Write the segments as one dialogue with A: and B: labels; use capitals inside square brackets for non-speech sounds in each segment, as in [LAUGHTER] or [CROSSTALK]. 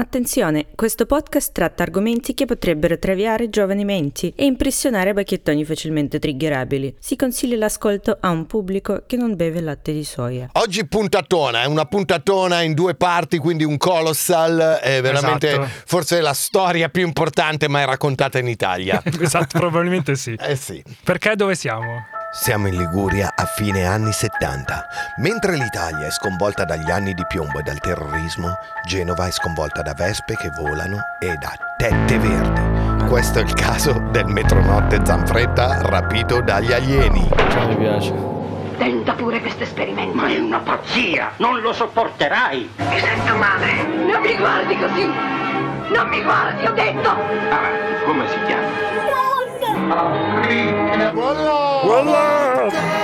A: Attenzione, questo podcast tratta argomenti che potrebbero traviare giovani menti e impressionare bacchettoni facilmente triggerabili. Si consiglia l'ascolto a un pubblico che non beve latte di soia.
B: Oggi puntatona, è una puntatona in due parti, quindi un colossal, è veramente
C: Esatto.
B: forse la storia più importante mai raccontata in Italia. [LAUGHS]
C: esatto, probabilmente sì.
B: Eh sì.
C: Perché dove siamo?
B: Siamo in Liguria a fine anni 70. Mentre l'Italia è sconvolta dagli anni di piombo e dal terrorismo, Genova è sconvolta da vespe che volano e da tette verdi. Questo è il caso del metronotte Zanfretta rapito dagli alieni.
D: Ciao, mi piace.
E: Tenta pure questo esperimento.
F: Ma è una pazzia! Non lo sopporterai!
E: Mi sento male. Non mi guardi così. Non mi guardi, ho detto.
F: Avanti, come si chiama? Voila! Voila!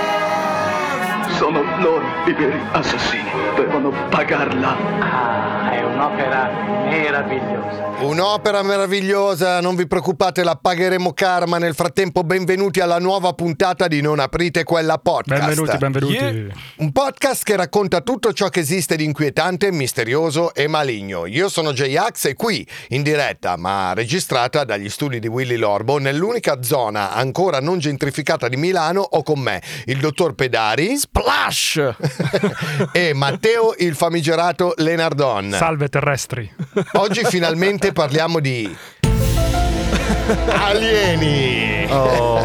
G: Sono loro i veri assassini. Devono pagarla.
F: Ah, è un'opera meravigliosa.
B: Un'opera meravigliosa, non vi preoccupate, la pagheremo karma. Nel frattempo, benvenuti alla nuova puntata di Non aprite quella podcast.
C: Benvenuti, benvenuti.
B: Un podcast che racconta tutto ciò che esiste di inquietante, misterioso e maligno. Io sono J-Ax e qui, in diretta, ma registrata dagli studi di Willy Lorbo, nell'unica zona ancora non gentrificata di Milano, ho con me il dottor Pedari
D: Splash! [LAUGHS]
B: e Matteo il famigerato Lenardon.
C: Salve terrestri.
B: Oggi finalmente parliamo di... [LAUGHS] Alieni!
D: Oh.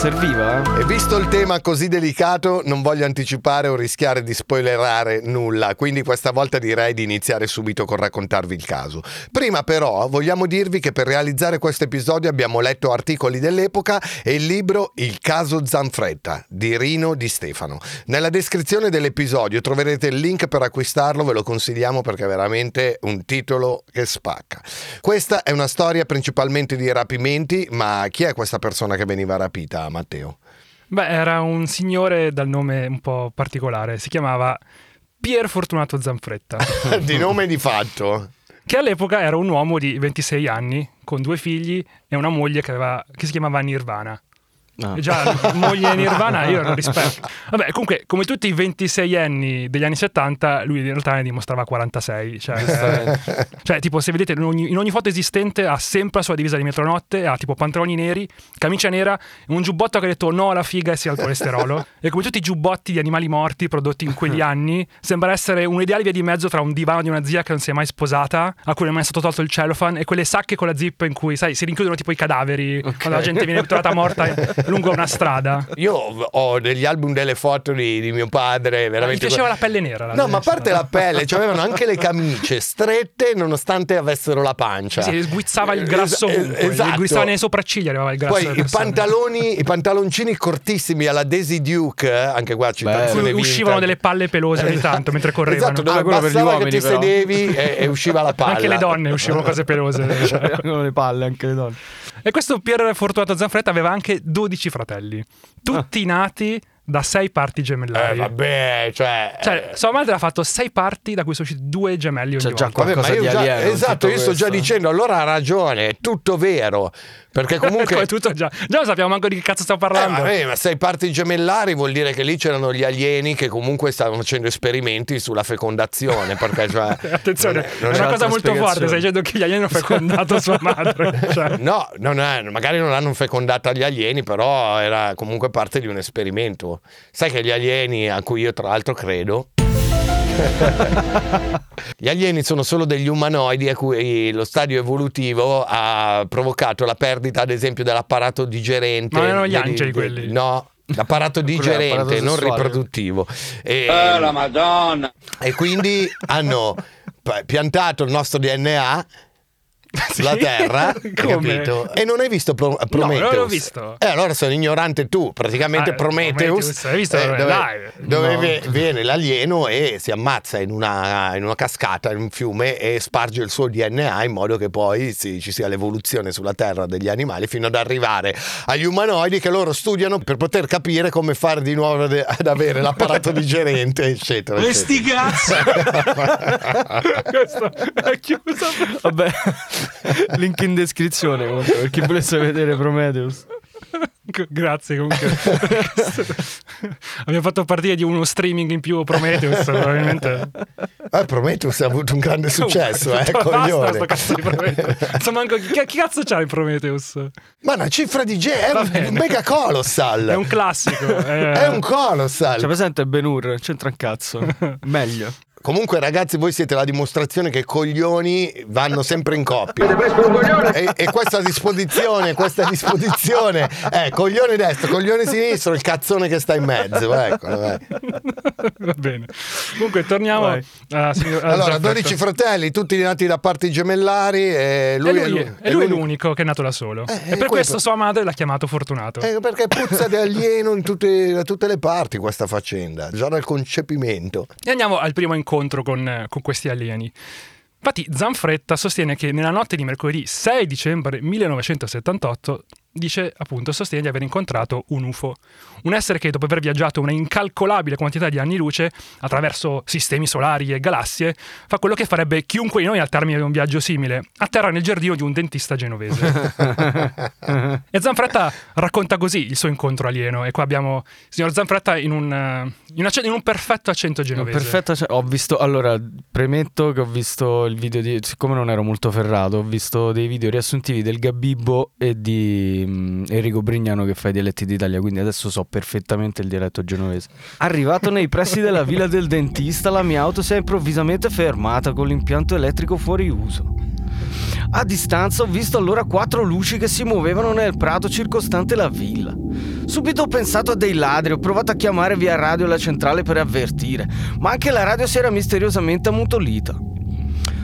D: Serviva, eh?
B: E visto il tema così delicato, non voglio anticipare o rischiare di spoilerare nulla, quindi questa volta direi di iniziare subito con raccontarvi il caso. Prima però vogliamo dirvi che per realizzare questo episodio abbiamo letto articoli dell'epoca e il libro Il caso Zanfretta di Rino Di Stefano. Nella descrizione dell'episodio troverete il link per acquistarlo, ve lo consigliamo perché è veramente un titolo che spacca. Questa è una storia principalmente di rapimenti, ma chi è questa persona che veniva rapita, Matteo?
C: Beh, era un signore dal nome un po' particolare. Si chiamava Pier Fortunato Zanfretta. [LAUGHS]
B: di nome di fatto.
C: che all'epoca era un uomo di 26 anni, con due figli e una moglie che, aveva- che si chiamava Nirvana.
D: Ah.
C: Già, moglie Nirvana io lo rispetto. Vabbè, comunque, come tutti i 26 anni degli anni 70, lui in realtà ne dimostrava 46. Cioè, cioè, tipo, se vedete, in ogni, in ogni foto esistente ha sempre la sua divisa di metronotte, ha tipo pantaloni neri, camicia nera, un giubbotto che ha detto no alla figa e sì al colesterolo. e come tutti i giubbotti di animali morti prodotti in quegli anni, sembra essere un ideale via di mezzo tra un divano di una zia che non si è mai sposata, a cui non è mai stato tolto il cellophane, e quelle sacche con la zip in cui, sai, si rinchiudono tipo i cadaveri quando la gente viene trovata morta lungo una strada.
B: Io ho degli album delle foto di, di mio padre,
C: Mi
B: veramente.
C: piaceva la pelle nera. la
B: No, ma a parte la pelle, cioè avevano anche le camicie strette nonostante avessero la pancia.
C: Sì, sguizzava il grasso ovunque,
B: esatto.
C: sguizzava nelle sopracciglia, arrivava il grasso.
B: Poi i pantaloni, i pantaloncini cortissimi alla Daisy Duke, eh, anche qua
C: Cui uscivano delle palle pelose ogni tanto mentre correvano.
B: Esatto, dove
D: Ah, quello per gli uomini,
B: che ti sedevi e, e usciva la palla. [LAUGHS]
C: Anche le donne uscivano cose pelose. cioè. [LAUGHS]
D: Avevano le palle anche le donne.
C: E questo Pier Fortunato Zanfretta aveva anche 12 fratelli, tutti nati da sei parti
B: Eh,
C: gemellari.
B: vabbè, cioè...
C: Cioè, sua madre ha fatto sei parti da cui sono usciti due gemelli ogni
D: Cioè, già
C: volta.
B: Vabbè, io
D: di
B: già, esatto, io sto già
D: questo.
B: dicendo, allora ha ragione, è tutto vero. Perché [LAUGHS] comunque...
C: tutto già. Già sappiamo manco di che cazzo stiamo
B: Eh,
C: parlando.
B: vabbè, ma sei parti gemellari vuol dire che lì c'erano gli alieni che comunque stavano facendo esperimenti sulla fecondazione. Perché, cioè, [LAUGHS]
C: Attenzione,
B: non è- non
C: è una cosa molto forte. Stai dicendo che gli alieni hanno fecondato sua madre. [LAUGHS] Cioè.
B: No, non è- magari non l'hanno fecondata gli alieni, però era comunque parte di un esperimento. Sai che gli alieni, a cui io tra l'altro credo, [LAUGHS] gli alieni sono solo degli umanoidi a cui lo stadio evolutivo ha provocato la perdita, ad esempio, dell'apparato digerente.
C: Ma erano gli angeli
B: di-
C: quelli?
B: No. L'apparato [LAUGHS] digerente,
D: l'apparato
B: non riproduttivo. E,
F: Oh, la madonna!
B: e quindi hanno [LAUGHS] p- piantato il nostro DNA sulla [LAUGHS]
C: Sì?
B: Terra, hai
C: Come?
B: capito? E non hai visto Pro- Prometheus?
C: non l'ho visto.
B: E allora sono ignorante tu. Praticamente
C: Ah,
B: Prometheus,
C: Prometheus, hai visto?
B: dove,
C: Dai.
B: dove
D: No.
B: viene l'alieno e si ammazza in una, in una cascata, in un fiume e sparge il suo DNA in modo che poi si- ci sia l'evoluzione sulla Terra degli animali fino ad arrivare agli umanoidi che loro studiano per poter capire come fare di nuovo ad, ad avere l'apparato digerente, eccetera. eccetera.
D: cazzi! [LAUGHS]
C: Questo è chiuso.
D: Vabbè, [LAUGHS] link in descrizione comunque, per chi volesse vedere Prometheus.
C: Grazie comunque. Abbiamo fatto partire di uno streaming in più Prometheus, probabilmente.
B: Eh, Prometheus ha avuto un grande successo, eh,
C: Basta
B: coglione.
C: sto cazzo di Prometheus. Insomma, anche- chi, chi cazzo c'ha in Prometheus?
B: Ma una cifra di G è
C: Va
B: un mega colossal.
C: È un classico. È,
B: È un colossal.
D: C'è presente Ben-Hur? C'entra un cazzo. [LAUGHS] Meglio.
B: Comunque, ragazzi, voi siete la dimostrazione che coglioni vanno sempre in coppia. E, e questa disposizione, questa disposizione è coglione destro, coglione sinistro, il cazzone che sta in mezzo. Eccolo.
C: Va bene. Comunque, torniamo a, a
B: Allora,
C: Gianfranco.
B: 12 fratelli, tutti nati da parti gemellari. E lui,
C: E lui,
B: è,
C: è,
B: l'u-
C: e
B: è
C: lui è
B: l'unico-
C: l'unico che è nato da solo.
B: Eh,
C: e
B: eh,
C: per
B: questo-
C: questo sua madre l'ha chiamato Fortunato.
B: Eh, perché puzza di alieno in tutte, da tutte le parti questa faccenda, già dal concepimento.
C: E andiamo al primo incontro con, eh, con questi alieni. Infatti Zanfretta sostiene che nella notte di mercoledì 6 dicembre 1978 dice appunto sostiene di aver incontrato un UFO, un essere che dopo aver viaggiato una incalcolabile quantità di anni luce attraverso sistemi solari e galassie fa quello che farebbe chiunque di noi al termine di un viaggio simile, atterra nel giardino di un dentista genovese. [LAUGHS] e Zanfretta racconta così il suo incontro alieno e qua abbiamo il signor Zanfretta in un, eh, in una- in un perfetto accento genovese.
D: Perfetto, ho visto, allora, premetto che ho visto il video di, siccome non ero molto ferrato, ho visto dei video riassuntivi del Gabibbo e di mm, Enrico Brignano che fa i dialetti d'Italia, quindi adesso so perfettamente il dialetto genovese. Arrivato nei pressi della villa del dentista, la mia auto si è improvvisamente fermata con l'impianto elettrico fuori uso. A distanza ho visto allora quattro luci che si muovevano nel prato circostante la villa. Subito ho pensato a dei ladri, ho provato a chiamare via radio la centrale per avvertire, ma anche la radio si era misteriosamente ammutolita.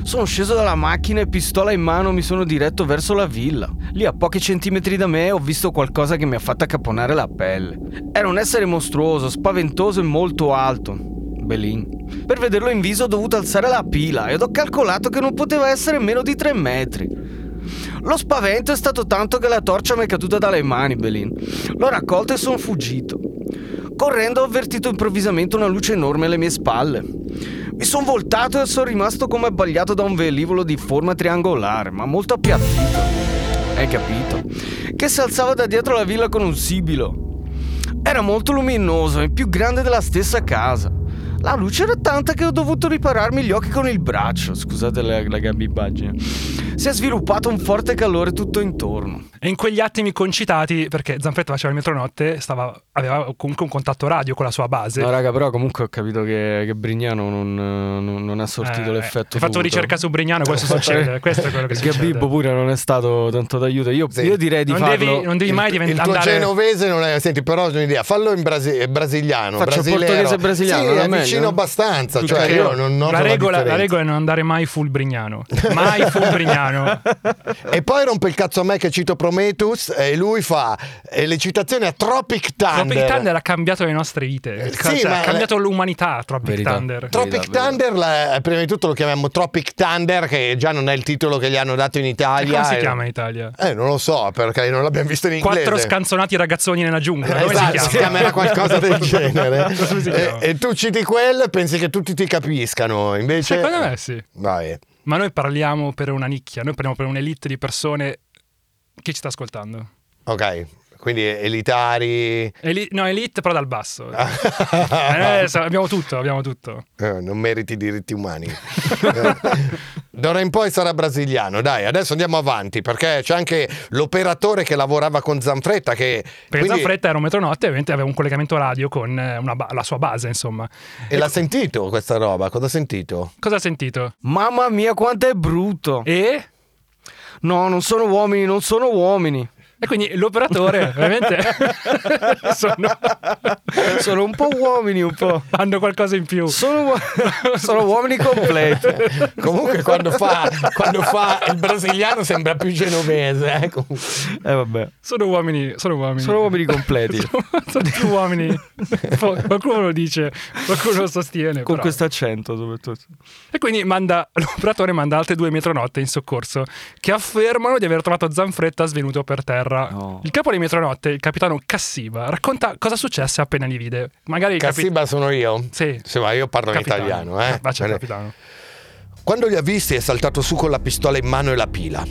D: Sono sceso dalla macchina e pistola in mano mi sono diretto verso la villa. Lì a pochi centimetri da me ho visto qualcosa che mi ha fatto accapponare la pelle. Era un essere mostruoso, spaventoso e molto alto. Belin. Per vederlo in viso ho dovuto alzare la pila ed ho calcolato che non poteva essere meno di tre metri. Lo spavento è stato tanto che la torcia mi è caduta dalle mani, Belin. L'ho raccolta e sono fuggito. Correndo ho avvertito improvvisamente una luce enorme alle mie spalle. Mi sono voltato e sono rimasto come abbagliato da un velivolo di forma triangolare, ma molto appiattito. Hai capito? Che si alzava da dietro la villa con un sibilo. Era molto luminoso e più grande della stessa casa. La luce era tanta che ho dovuto ripararmi gli occhi con il braccio. Scusate la, la gabbibaggine. Si è sviluppato un forte calore tutto intorno.
C: E in quegli attimi concitati, perché Zanfretta faceva il metronotte, stava, aveva comunque un contatto radio con la sua base.
D: No, raga, però comunque ho capito che, che Brignano non, non- non ha sortito
C: Eh,
D: l'effetto.
C: Hai fatto ricerca su Brignano, questo succede. Questo è quello che
D: Il
C: succede.
D: Gabibbo pure non è stato tanto d'aiuto. Io,
B: Sì.
D: io direi di
C: non,
D: farlo.
C: devi, non devi mai diventare.
B: tuo
C: andare...
B: genovese non è. Senti, però ho un'idea. Fallo in brasi- brasiliano.
D: Faccio
B: brasileiro.
D: portoghese brasiliano,
B: Sì,
D: non è
B: è
D: meglio?
B: Vicino abbastanza. Cioè, io non noto
C: la, regola, la
B: differenza.
C: regola è non andare mai full Brignano. Mai full Brignano. [LAUGHS]
B: E poi rompe il cazzo a me che cito Prometheus e lui fa eh, le citazioni a Tropic Thunder.
C: Tropic Thunder ha cambiato le nostre vite.
B: Eh,
C: Cioè,
B: sì, ma-
C: ha cambiato l'umanità. Tropic
D: Verità.
C: Thunder.
B: Tropic
D: Verità,
B: Thunder, la- prima di tutto lo chiamiamo Tropic Thunder, che già non è il titolo che gli hanno dato in
C: E
B: Italia.
C: come si
B: Eh,
C: chiama in Italia?
B: Eh, non lo so, perché non l'abbiamo visto in inglese.
C: Quattro scanzonati ragazzoni nella giungla. Come
B: Esatto,
C: si
B: si
C: chiama?
B: chiamerà qualcosa del [LAUGHS] genere.
C: Si
B: e, e tu citi quello e pensi che tutti ti capiscano. Invece,
C: Secondo me sì.
B: Vai.
C: Ma noi parliamo per una nicchia, noi parliamo per un'elite di persone che ci sta ascoltando.
B: Ok, quindi elitari.
C: Eli- no, elite però dal basso. [LAUGHS] Eh, abbiamo tutto, abbiamo tutto.
B: Eh, non meriti i diritti umani. Eh. D'ora in poi sarà brasiliano. Dai, adesso andiamo avanti perché c'è anche l'operatore che lavorava con Zanfretta. Che
C: Perché
B: quindi-
C: Zanfretta era un metronotte e ovviamente aveva un collegamento radio con eh, una ba- la sua base, insomma.
B: E l'ha sentito questa roba? Cosa ha sentito?
C: Cosa ha sentito?
D: Mamma mia, quanto è brutto!
C: E?
D: No, non sono uomini, non sono uomini.
C: E quindi l'operatore, [LAUGHS] ovviamente, [LAUGHS] sono-
D: Sono un po' uomini, un po'.
C: hanno qualcosa in più.
D: Sono, uo- sono uomini completi.
B: Comunque, quando fa, quando fa il brasiliano sembra più genovese. eh.
D: Eh vabbè.
C: Sono uomini, sono uomini.
D: Sono uomini completi. [LAUGHS]
C: sono, sono più uomini. Qualcuno lo dice, qualcuno lo sostiene.
D: Con questo accento soprattutto.
C: E quindi manda, l'operatore manda altre due metronotte in soccorso che affermano di aver trovato Zanfretta svenuto per terra.
D: No.
C: Il capo delle metronotte, il capitano Cassiba, racconta cosa successe appena li vide. Magari il capi-
B: Cassiba sono io?
C: Sì.
B: Sì, ma io parlo
C: Capitano.
B: in italiano. Eh.
C: Faccia il
B: Bene.
C: capitano.
B: Quando li ha visti è saltato su con la pistola in mano e la pila.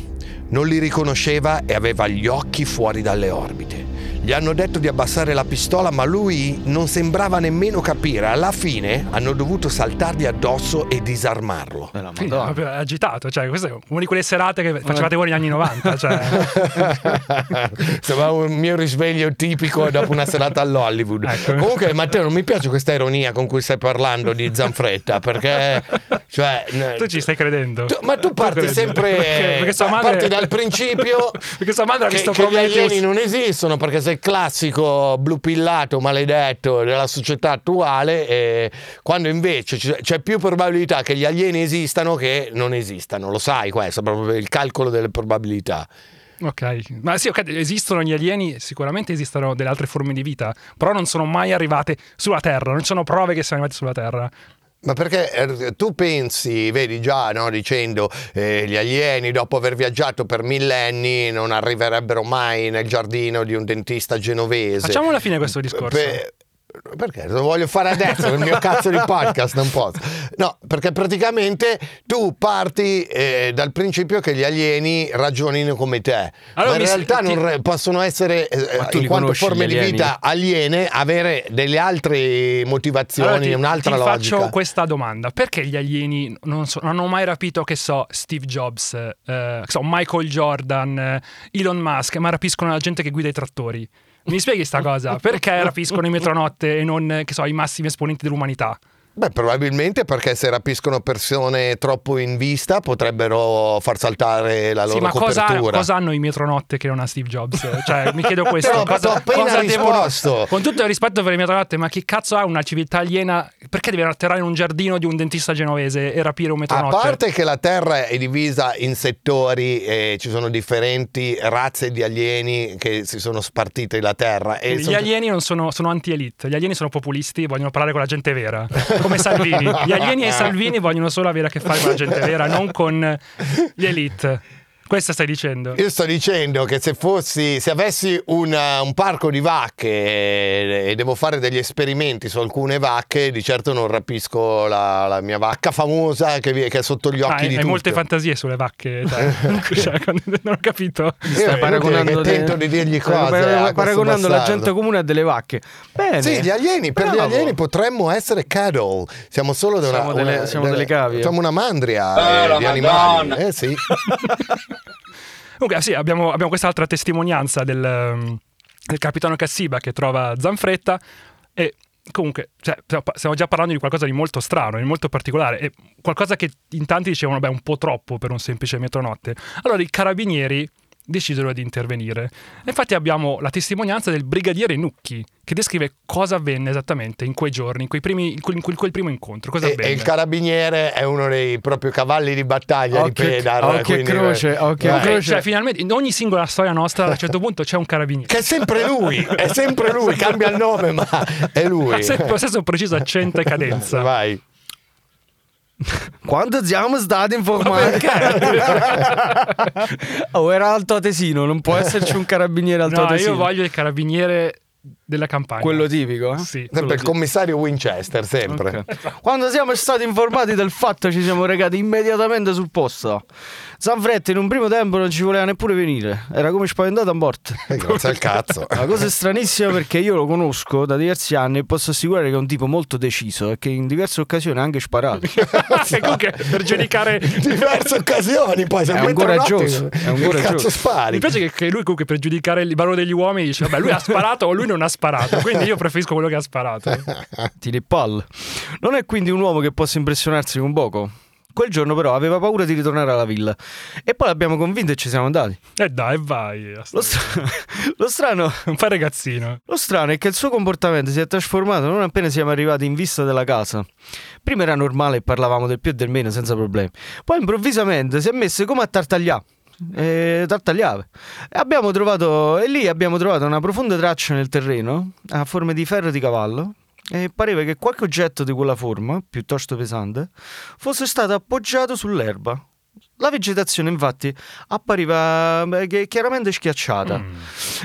B: Non li riconosceva e aveva gli occhi fuori dalle orbite. Gli hanno detto di abbassare la pistola, ma lui non sembrava nemmeno capire. Alla fine hanno dovuto saltargli addosso e disarmarlo.
D: Eh, Madonna.
C: proprio agitato, cioè, questa è una di quelle serate che facevate voi negli anni 90. Cioè. [LAUGHS]
B: Sembrava un mio risveglio tipico dopo una serata all'Hollywood. [LAUGHS]
C: Ecco.
B: Comunque, Matteo, non mi piace questa ironia con cui stai parlando di Zanfretta, perché cioè,
C: Tu ci stai credendo.
B: tu- ma tu parti
C: credi?
B: sempre
C: Perché- perché sua madre-
B: parti dal principio [LAUGHS]
C: Perché sua madre ha
B: che,
C: visto
B: che gli
C: Prometheus.
B: alieni non esistono perché sei il classico blu pillato maledetto della società attuale e quando invece c'è più probabilità che gli alieni esistano che non esistano lo sai questo proprio il calcolo delle probabilità
C: Ok, ma sì, ok, esistono gli alieni, sicuramente esistono delle altre forme di vita, però non sono mai arrivate sulla Terra, non ci sono prove che siano arrivate sulla Terra.
B: Ma perché eh, tu pensi, vedi già, no, dicendo eh, gli alieni dopo aver viaggiato per millenni non arriverebbero mai nel giardino di un dentista genovese.
C: Facciamo alla fine questo discorso.
B: Pe- perché lo voglio fare adesso nel mio cazzo di podcast, non posso. No, perché praticamente tu parti eh, dal principio che gli alieni ragionino come te,
C: Allora
B: ma in realtà
C: ti-
B: non possono essere, eh, in quanto forme di vita aliene, avere delle altre motivazioni,
C: Allora, ti,
B: un'altra
C: ti
B: logica.
C: faccio questa domanda: perché gli alieni non, so- non hanno mai rapito, che so, Steve Jobs, eh, che so, Michael Jordan, eh, Elon Musk, ma rapiscono la gente che guida i trattori? Mi spieghi sta cosa? Perché rapiscono i metronotte e non, che so, i massimi esponenti dell'umanità?
B: Beh, probabilmente perché se rapiscono persone troppo in vista potrebbero far saltare la loro
C: Sì, ma cosa,
B: copertura.
C: cosa hanno i metronotte che non ha Steve Jobs? Cioè, mi chiedo [LAUGHS] questo.
B: Però,
C: cosa,
B: appena
C: cosa devono-
B: risposto.
C: Con tutto il rispetto per i metronotte, ma chi cazzo ha una civiltà aliena? Perché deve atterrare in un giardino di un dentista genovese e rapire un
B: A
C: metronotte?
B: parte che la Terra è divisa in settori e ci sono differenti razze di alieni che si sono spartite la Terra. E
C: Gli
B: sono-
C: alieni non sono, sono anti-elite, gli alieni sono populisti, vogliono parlare con la gente vera, [LAUGHS] come Salvini. Gli alieni e i Salvini vogliono solo avere a che fare con la gente vera, non con gli elite. Questo stai dicendo?
B: Io sto dicendo che se fossi, se avessi una- un parco di vacche e, e devo fare degli esperimenti su alcune vacche, di certo non rapisco la, la mia vacca famosa che, che è sotto gli
C: Ah,
B: occhi
C: hai,
B: di
C: hai
B: tutti.
C: molte fantasie sulle vacche. [LAUGHS] Cioè, non ho capito.
B: Io
D: Stai paragonando
B: che tento di dirgli
D: stai
B: cose.
D: paragonando la gente comune a delle vacche. Bene.
B: Sì, gli alieni, per gli
D: Bravo.
B: alieni potremmo essere cattle. Siamo solo una,
D: Siamo delle-
B: una-
D: siamo delle cavie.
B: Siamo una mandria
F: Oh,
B: eh, di animali.
F: Madonna.
B: Eh sì. [LAUGHS]
C: Comunque, sì, abbiamo, abbiamo quest'altra testimonianza del, del capitano Cassiba che trova Zanfretta e comunque cioè, stiamo già parlando di qualcosa di molto strano, di molto particolare e qualcosa che in tanti dicevano beh un po' troppo per un semplice metronotte. Allora i carabinieri decisero di intervenire. Infatti abbiamo la testimonianza del brigadiere Nucchi che descrive cosa avvenne esattamente in quei giorni, in, quei primi, in, quel, in quel- quel primo incontro. Cosa
B: E,
C: avvenne?
B: e il carabiniere è uno dei proprio cavalli di battaglia di
D: Occhio-
B: Pedar.
D: occhio e
B: quindi-
D: croce, occhio e
B: Eh,
C: Ok,
D: croce.
C: cioè, finalmente in ogni singola storia nostra a un certo punto c'è un carabiniere.
B: Che è sempre lui, è sempre lui, cambia il nome, ma è lui.
C: Ha sempre lo stesso preciso accento e cadenza.
B: Vai.
D: Quando siamo stati informati [LAUGHS] oh, era al tuo tesino, non può esserci un carabiniere al tuo
C: No,
D: tesino.
C: io voglio il carabiniere della campagna.
D: Quello tipico, eh?
C: Sì.
B: Sempre il commissario Winchester, sempre.
D: Ok. Quando siamo stati informati del fatto ci siamo recati immediatamente sul posto. Zanfretta in un primo tempo non ci voleva neppure venire, era come spaventato a morte. [LAUGHS]
B: Eh, Grazie al cazzo.
D: La cosa è stranissima perché io lo conosco da diversi anni e posso assicurare che è un tipo molto deciso e che in diverse occasioni ha anche sparato. [LAUGHS]
C: Comunque, per giudicare
B: Diverse occasioni, poi se
D: È un
B: metronotte,
D: coraggioso, è un coraggioso.
B: cazzo spari?
C: mi piace che, lui comunque per giudicare il barone degli uomini dice vabbè lui ha sparato o lui non ha sparato quindi io preferisco quello che ha sparato [LAUGHS]
D: Tiri palle. Non è quindi un uomo che possa impressionarsi con poco. Quel giorno però aveva paura di ritornare alla villa e poi l'abbiamo convinto e ci siamo andati.
C: e dai vai
D: Lo, stra- [LAUGHS] lo strano [LAUGHS]
C: non fai ragazzino
D: Lo strano è che il suo comportamento si è trasformato non appena siamo arrivati in vista della casa. Prima era normale e parlavamo del più e del meno senza problemi. Poi improvvisamente si è messo come a tartagliare. E tartagliava. E abbiamo trovato, e lì abbiamo trovato una profonda traccia nel terreno a forma di ferro di cavallo. E pareva che qualche oggetto di quella forma, piuttosto pesante, fosse stato appoggiato sull'erba. La vegetazione, infatti, appariva che- chiaramente schiacciata.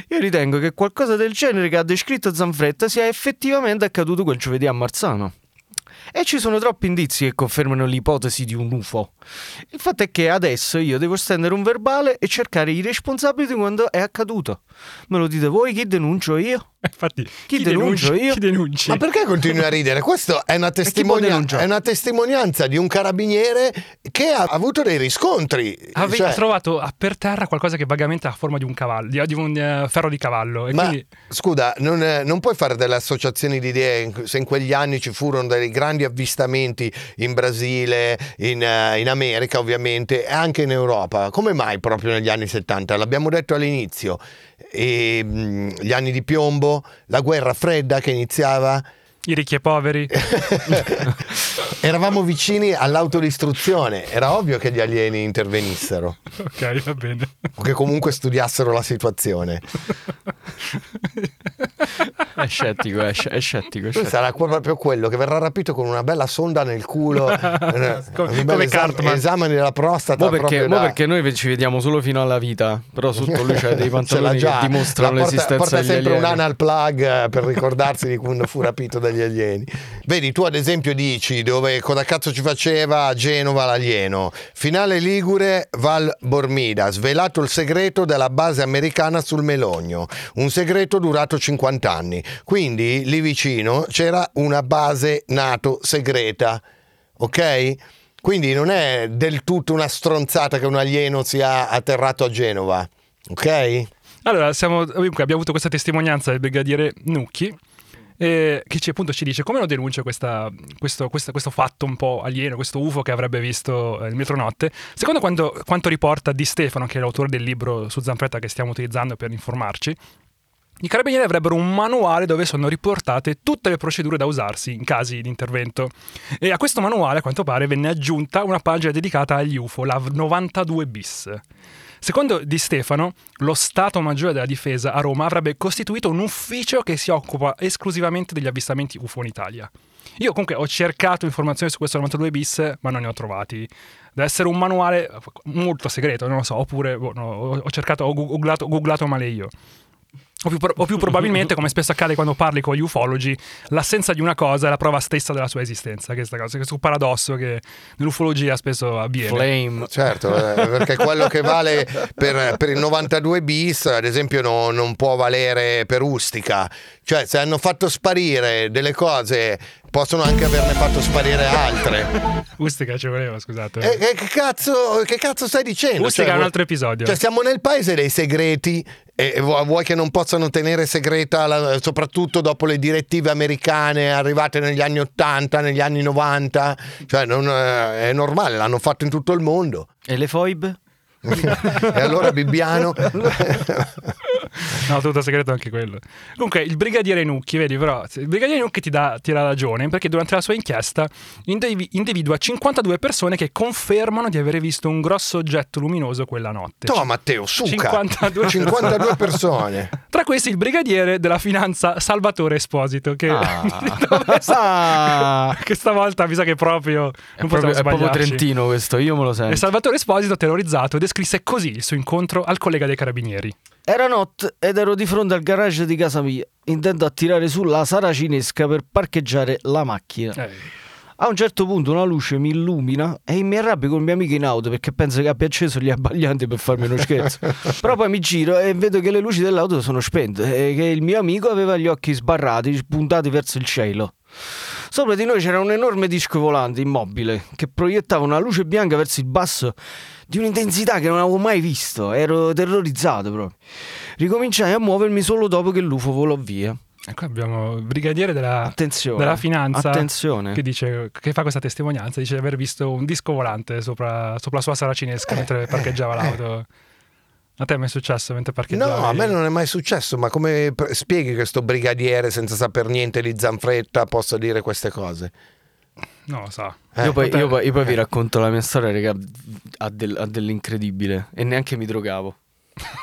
D: Io ritengo che qualcosa del genere che ha descritto Zanfretta sia effettivamente accaduto quel giovedì a Marzano. E ci sono troppi indizi che confermano l'ipotesi di un UFO. Il fatto è che adesso io devo stendere un verbale e cercare i responsabili di quando è accaduto. Me lo dite voi, chi denuncio io?
C: Infatti,
D: Chi denuncio io?
C: Chi denunci?
B: Ma perché continui a ridere? Questa è una, testimonia- è una testimonianza di un carabiniere che ha avuto dei riscontri.
C: Ave-
B: Cioè,
C: Ha trovato a- per terra qualcosa che vagamente ha forma di un cavallo, di, di un eh, ferro di cavallo. E
B: ma
C: quindi
B: scusa, non, eh, non puoi fare delle associazioni di idee se in quegli anni ci furono dei grandi avvistamenti in Brasile, in, eh, in America ovviamente, e anche in Europa. Come mai proprio negli anni 70? L'abbiamo detto all'inizio. E, mh, gli anni di piombo, la guerra fredda che iniziava.
C: i ricchi e poveri. [LAUGHS] [LAUGHS]
B: Eravamo vicini all'autodistruzione, era ovvio che gli alieni intervenissero
C: ok, va bene.
B: o che comunque studiassero la situazione.
D: È scettico, è, sc- è scettico. È scettico.
B: sarà proprio quello che verrà rapito con una bella sonda nel culo, [LAUGHS] eh,
C: Come-
B: un bel
C: come
B: esame, della prostata.
D: Mo perché, mo
B: da-
D: perché noi ci vediamo solo fino alla vita, però sotto lui c'ha [LAUGHS] dei pantaloni
B: già.
D: che dimostrano
B: La porta,
D: l'esistenza
B: porta
D: degli
B: sempre un
D: alieni.
B: anal plug eh, per ricordarsi di quando fu rapito dagli alieni. Vedi, tu ad esempio dici dove cosa cazzo ci faceva Genova l'alieno. Finale Ligure, Val Bormida, svelato il segreto della base americana sul Melogno. Un segreto durato 50 anni. Quindi lì vicino c'era una base NATO segreta. Ok? Quindi non è del tutto una stronzata che un alieno sia atterrato a Genova. Ok?
C: Allora, siamo, abbiamo avuto questa testimonianza del brigadiere Nucchi. Eh, che ci, appunto ci dice come lo denuncia questa- questo, questo- questo fatto un po' alieno, questo UFO che avrebbe visto eh, il metronotte. Secondo quanto, quanto riporta Di Stefano, che è l'autore del libro su Zanfretta che stiamo utilizzando per informarci, i carabinieri avrebbero un manuale dove sono riportate tutte le procedure da usarsi in casi di intervento. E a questo manuale, a quanto pare, venne aggiunta una pagina dedicata agli UFO, la 92 bis. Secondo Di Stefano, lo Stato Maggiore della Difesa a Roma avrebbe costituito un ufficio che si occupa esclusivamente degli avvistamenti UFO in Italia. Io comunque ho cercato informazioni su questo 92 bis, ma non ne ho trovati. Deve essere un manuale molto segreto, non lo so, oppure boh, no, ho cercato, ho googlato, ho googlato male io. O più, pro- o più probabilmente, come spesso accade quando parli con gli ufologi, l'assenza di una cosa è la prova stessa della sua esistenza. Questa cosa, questo paradosso che nell'ufologia spesso avviene.
D: Flame.
B: Certo, eh, perché quello che vale per, per il 92 bis, ad esempio, no- non può valere per Ustica. Cioè, se hanno fatto sparire delle cose, possono anche averne fatto sparire altre.
C: Ustica ci voleva, scusate.
B: E, e che, cazzo, che cazzo stai dicendo?
C: Ustica
B: Cioè,
C: è un altro episodio.
B: Cioè, siamo nel paese dei segreti e vu- vuoi che non possano tenere segreta, la- soprattutto dopo le direttive americane arrivate negli anni 80, negli anni 90? Cioè, non, eh, è normale, l'hanno fatto in tutto il mondo.
D: E le foibe? [LAUGHS]
B: e allora Bibbiano [LAUGHS]
C: No, tutto segreto anche quello. Comunque, il brigadiere Nucchi, vedi, però, il brigadiere Nucchi ti dà, ti dà ragione perché durante la sua inchiesta indivi- individua 52 persone che confermano di aver visto un grosso oggetto luminoso quella notte.
B: Toma Matteo, suca
C: 52
B: 52 [LAUGHS] persone
C: Tra questi il brigadiere della finanza Salvatore Esposito, che,
D: Ah. [LAUGHS]
C: che stavolta mi sa che proprio
D: È
C: non
D: proprio, è proprio. Trentino questo, io me lo
C: E
D: sento.
C: Salvatore Esposito, terrorizzato, descrisse così il suo incontro al collega dei carabinieri.
D: Era notte ed ero di fronte al garage di casa mia. Intendo a tirare su la saracinesca per parcheggiare la macchina.
C: Eh,
D: A un certo punto una luce mi illumina e mi arrabbio con il mio amico in auto perché penso che abbia acceso gli abbaglianti per farmi uno scherzo. [LAUGHS] Però poi mi giro e vedo che le luci dell'auto sono spente e che il mio amico aveva gli occhi sbarrati, puntati verso il cielo. Sopra di noi c'era un enorme disco volante immobile che proiettava una luce bianca verso il basso di un'intensità che non avevo mai visto. Ero terrorizzato proprio. Ricominciai a muovermi solo dopo che l'UFO volò via.
C: Ecco abbiamo il brigadiere della, della finanza
D: Attenzione.
C: che dice che fa questa testimonianza, dice di aver visto un disco volante sopra, sopra la sua saracinesca mentre parcheggiava l'auto. A te mi è successo mentre parcheggiavi?
B: No, a me non è mai successo, ma come spieghi che questo brigadiere senza saper niente di Zanfretta possa dire queste cose?
C: Non lo so.
B: Eh,
D: io, poi, io poi- io poi vi racconto la mia storia, raga, ha, del- ha dell'incredibile. E neanche mi drogavo.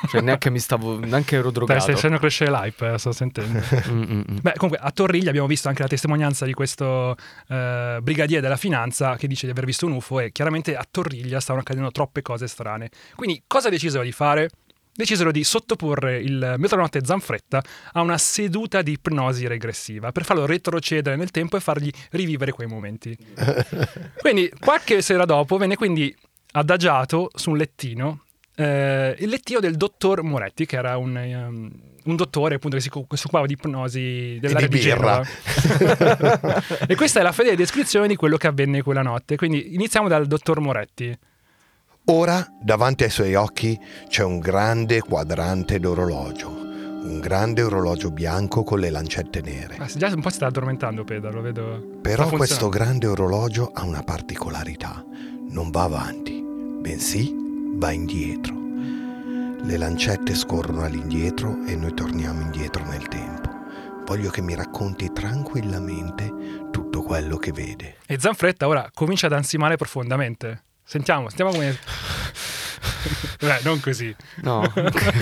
D: Cioè, neanche mi stavo. Neanche ero drogato.
C: stai facendo crescere l'hype, eh, sto sentendo. [LAUGHS]
D: Mm, mm, mm.
C: Beh, comunque a Torriglia abbiamo visto anche la testimonianza di questo eh, brigadiere della finanza che dice di aver visto un UFO e chiaramente a Torriglia stavano accadendo troppe cose strane. Quindi cosa decisero di fare? Decisero di sottoporre il metronotte Zanfretta a una seduta di ipnosi regressiva per farlo retrocedere nel tempo e fargli rivivere quei momenti. [LAUGHS] quindi qualche sera dopo venne quindi adagiato su un lettino eh, il lettino del dottor Moretti, che era un, um, un dottore appunto che si, occupava di ipnosi dell'area
B: di
C: di,
B: birra.
C: Genova. [LAUGHS] e questa è la fedele descrizione di quello che avvenne quella notte. Quindi iniziamo dal dottor Moretti.
B: Ora, davanti ai suoi occhi, c'è un grande quadrante d'orologio. Un grande orologio bianco con le lancette nere.
C: Ah, già un po' si sta addormentando Pedro, lo vedo.
B: Però questo grande orologio ha una particolarità. Non va avanti, bensì va indietro. Le lancette scorrono all'indietro e noi torniamo indietro nel tempo. Voglio che mi racconti tranquillamente tutto quello che vede.
C: E Zanfretta ora comincia ad ansimare profondamente. Sentiamo, sentiamo come... [LAUGHS] Beh, non così.
D: No, [LAUGHS]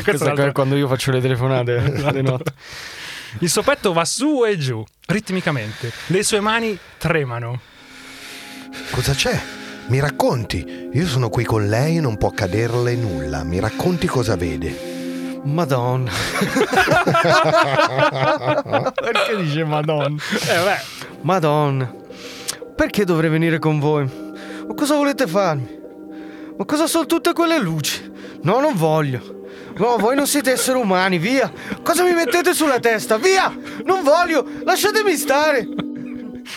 C: Questo è
D: quando io faccio le telefonate [LAUGHS] di notte.
C: Il suo petto va su e giù, ritmicamente. Le sue mani tremano.
B: Cosa c'è? Mi racconti? Io sono qui con lei e non può accaderle nulla. Mi racconti cosa vede.
D: Madonna. Perché dice Madonna?
C: Eh, beh,
D: Madonna. Perché dovrei venire con voi? Ma cosa volete farmi? Ma cosa sono tutte quelle luci? No, non voglio. No, voi non siete esseri umani, via! Cosa mi mettete sulla testa? Via! Non voglio! Lasciatemi stare!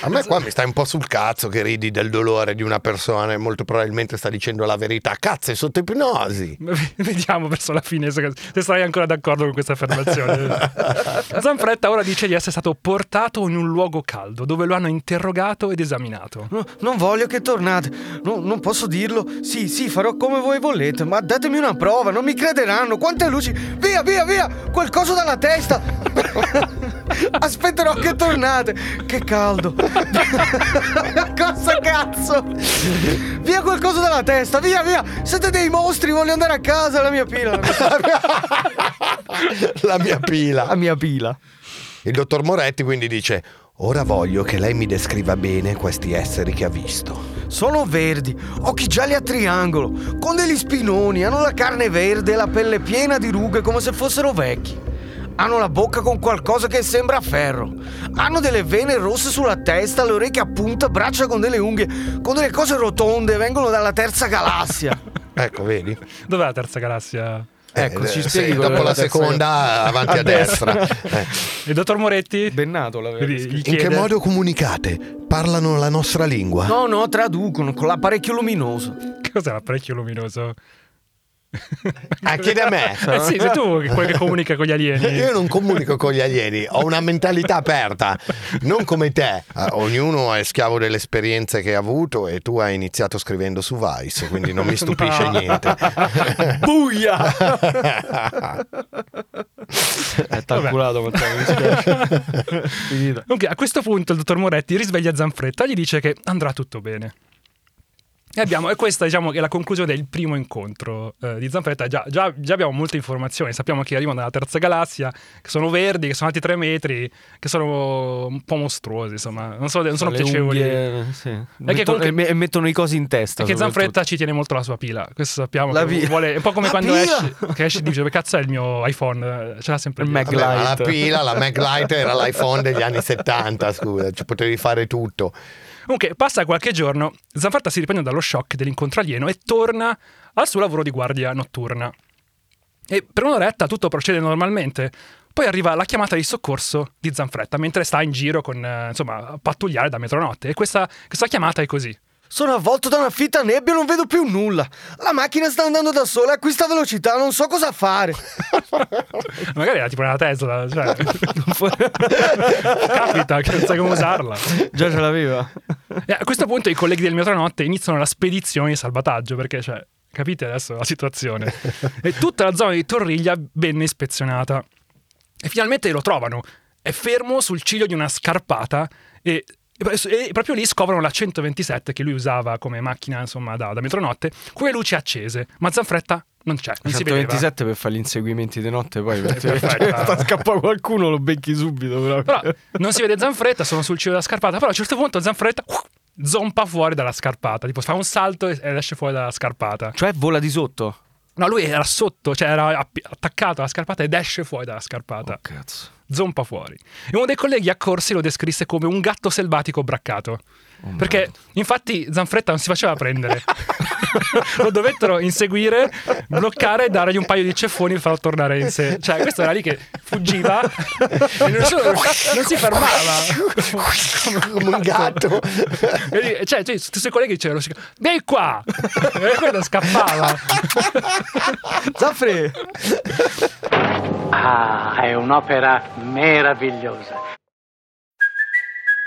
B: A me qua mi stai un po' sul cazzo che ridi del dolore di una persona e molto probabilmente sta dicendo la verità. Cazzo, è sotto ipnosi. [LAUGHS]
C: vediamo verso la fine se, se sarai ancora d'accordo con questa affermazione. [LAUGHS] Zanfretta ora dice di essere stato portato in un luogo caldo dove lo hanno interrogato ed esaminato.
D: No, non voglio che tornate. No, non posso dirlo. Sì, sì, farò come voi volete, ma datemi una prova, non mi crederanno. Quante luci! Via, via, via! Qualcosa dalla testa! [LAUGHS] Aspetterò che tornate. Che caldo. [LAUGHS] Cosa cazzo? Via qualcosa dalla testa, via, via! Siete dei mostri, voglio andare a casa, la mia pila. La mia,
B: La mia pila.
D: la mia pila.
B: Il dottor Moretti quindi dice: Ora voglio che lei mi descriva bene questi esseri che ha visto.
D: Sono verdi, occhi gialli a triangolo, con degli spinoni, hanno la carne verde e la pelle piena di rughe come se fossero vecchi. Hanno la bocca con qualcosa che sembra ferro. Hanno delle vene rosse sulla testa, le orecchie a punta, braccia con delle unghie, con delle cose rotonde, vengono dalla terza galassia. [LAUGHS]
B: Ecco, vedi?
C: Dov'è la terza galassia?
D: Ecco,
B: Eh,
D: ci spieghi
B: dopo la
D: terza
B: seconda, avanti a, destra.
D: destra.
B: Eh.
C: Il dottor Moretti?
D: Bennato la
C: Vedi, gli
B: In
C: chiede-
B: che modo comunicate? Parlano la nostra lingua?
D: No, no, traducono con l'apparecchio luminoso.
C: Cos'è l'apparecchio luminoso?
B: Ah, chiede a me.
C: Eh sì, sei tu che- quello che comunica con gli alieni.
B: Io non comunico con gli alieni, ho una mentalità aperta, non come te. Eh, ognuno è schiavo delle esperienze che ha avuto e tu hai iniziato scrivendo su Vice, quindi non mi [LAUGHS] stupisce
C: No.
B: niente.
D: Buia! È calcolato, Matteo, mi dispiace. [LAUGHS]
C: Comunque, a questo punto il dottor Moretti risveglia Zanfretta e gli dice che andrà tutto bene. E, abbiamo, e questa diciamo che è la conclusione del primo incontro eh, di Zanfretta. Già, già- già abbiamo molte informazioni, sappiamo che arrivano dalla terza galassia, che sono verdi, che sono alti tre metri, che sono un po' mostruosi, insomma, non, so- non sono
D: Le
C: piacevoli.
D: unghie, sì.
C: che
D: Mettono-
C: comunque-
D: e me- e mettono i cosi in testa.
C: E che. Zanfretta ci tiene molto la sua pila, questo sappiamo.
D: La
C: che
D: pila.
C: vuole- è un po' come
D: La
C: quando
D: pila.
C: esce, che esce e dice dove cazzo è il mio iPhone, ce l'ha sempre
D: Il
C: dietro.
D: Mac
B: Vabbè, ma la
D: Light.
B: pila, la Maglite era l'iPhone degli anni 70, scusa, ci potevi fare tutto.
C: Comunque, passa qualche giorno, Zanfretta si riprende dallo shock dell'incontro alieno e torna al suo lavoro di guardia notturna. E per un'oretta tutto procede normalmente. Poi arriva la chiamata di soccorso di Zanfretta mentre sta in giro con, eh, insomma, a pattugliare da metronotte. E questa, questa chiamata è così.
D: Sono avvolto da una fitta nebbia e non vedo più nulla. La macchina sta andando da sola a questa velocità, non so cosa fare. [LAUGHS]
C: Magari era tipo una Tesla, cioè... [LAUGHS] [LAUGHS] Capita che non sai come usarla.
D: Già ce l'aveva.
C: E a questo punto i colleghi del metronotte iniziano la spedizione di salvataggio perché, cioè, capite adesso la situazione? E tutta la zona di Torriglia venne ispezionata. E finalmente lo trovano. È fermo sul ciglio di una scarpata e, e proprio lì scoprono la 127 che lui usava come macchina, insomma, da, da metronotte, con le luci accese. Ma Zanfretta non c'è, non si vedeva.
D: 127 per fare gli inseguimenti di notte, poi perché sta scappa qualcuno, lo becchi subito. Però.
C: Però non si vede Zanfretta, sono sul ciglio della scarpata, però a un certo punto Zanfretta zompa fuori dalla scarpata, tipo fa un salto ed esce fuori dalla scarpata.
D: Cioè vola di sotto.
C: No, lui era sotto, cioè era attaccato alla scarpata ed esce fuori dalla scarpata.
D: Oh, cazzo.
C: Zompa fuori. E uno dei colleghi accorsi lo descrisse come un gatto selvatico braccato.
D: Oh,
C: Perché infatti Zanfretta non si faceva prendere. [LAUGHS] lo dovettero inseguire, bloccare, dargli un paio di ceffoni e farlo tornare in sé. Cioè, questo era lì che fuggiva [LAUGHS] e nessuno- non si fermava.
B: Come un gatto.
C: E lì- cioè, cioè, tutti i suoi colleghi dicevano: Vieni qua! E quello scappava.
D: Zaffre!
F: Ah, è un'opera meravigliosa.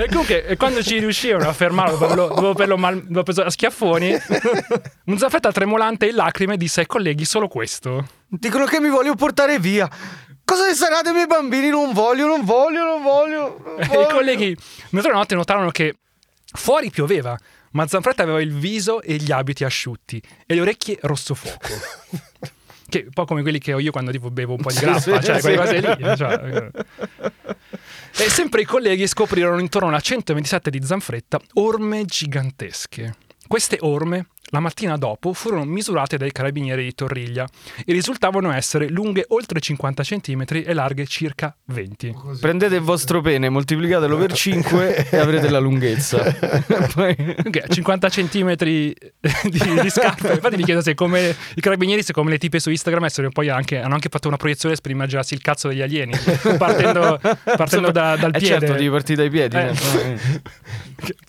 C: E comunque, e quando ci riuscirono a fermarlo dopo dopo averlo mal- dopo averlo preso a schiaffoni, [LAUGHS] un Zanfretta tremolante in lacrime disse ai colleghi solo questo.
D: Dicono che mi voglio portare via. Cosa ne sarà dei miei bambini? Non voglio, non voglio, non voglio. non [LAUGHS]
C: E I
D: voglio.
C: colleghi, mentre una notte notarono che fuori pioveva, ma Zanfretta aveva il viso e gli abiti asciutti e le orecchie rosso fuoco. [LAUGHS] Che un po' come quelli che ho io quando tipo bevo un po' di grappa,
D: Sì,
C: cioè
D: sì.
C: quelle cose lì. cioè. E sempre i colleghi scoprirono intorno alla 127 di Zanfretta orme gigantesche. Queste orme, la mattina dopo, furono misurate dai carabinieri di Torriglia e risultavano essere lunghe oltre 50 cm e larghe circa 20.
D: Prendete il vostro pene, moltiplicatelo per [LAUGHS] 5 e avrete la lunghezza. [LAUGHS] Poi-
C: Ok, 50 centimetri di, di scarpe. Infatti mi chiedo se come i carabinieri, se come le tipe su Instagram anche, hanno anche fatto una proiezione per immaginarsi il cazzo degli alieni, partendo, [LAUGHS] partendo da- dal
D: Eh
C: piede.
D: certo, devi partire dai piedi.
C: Eh.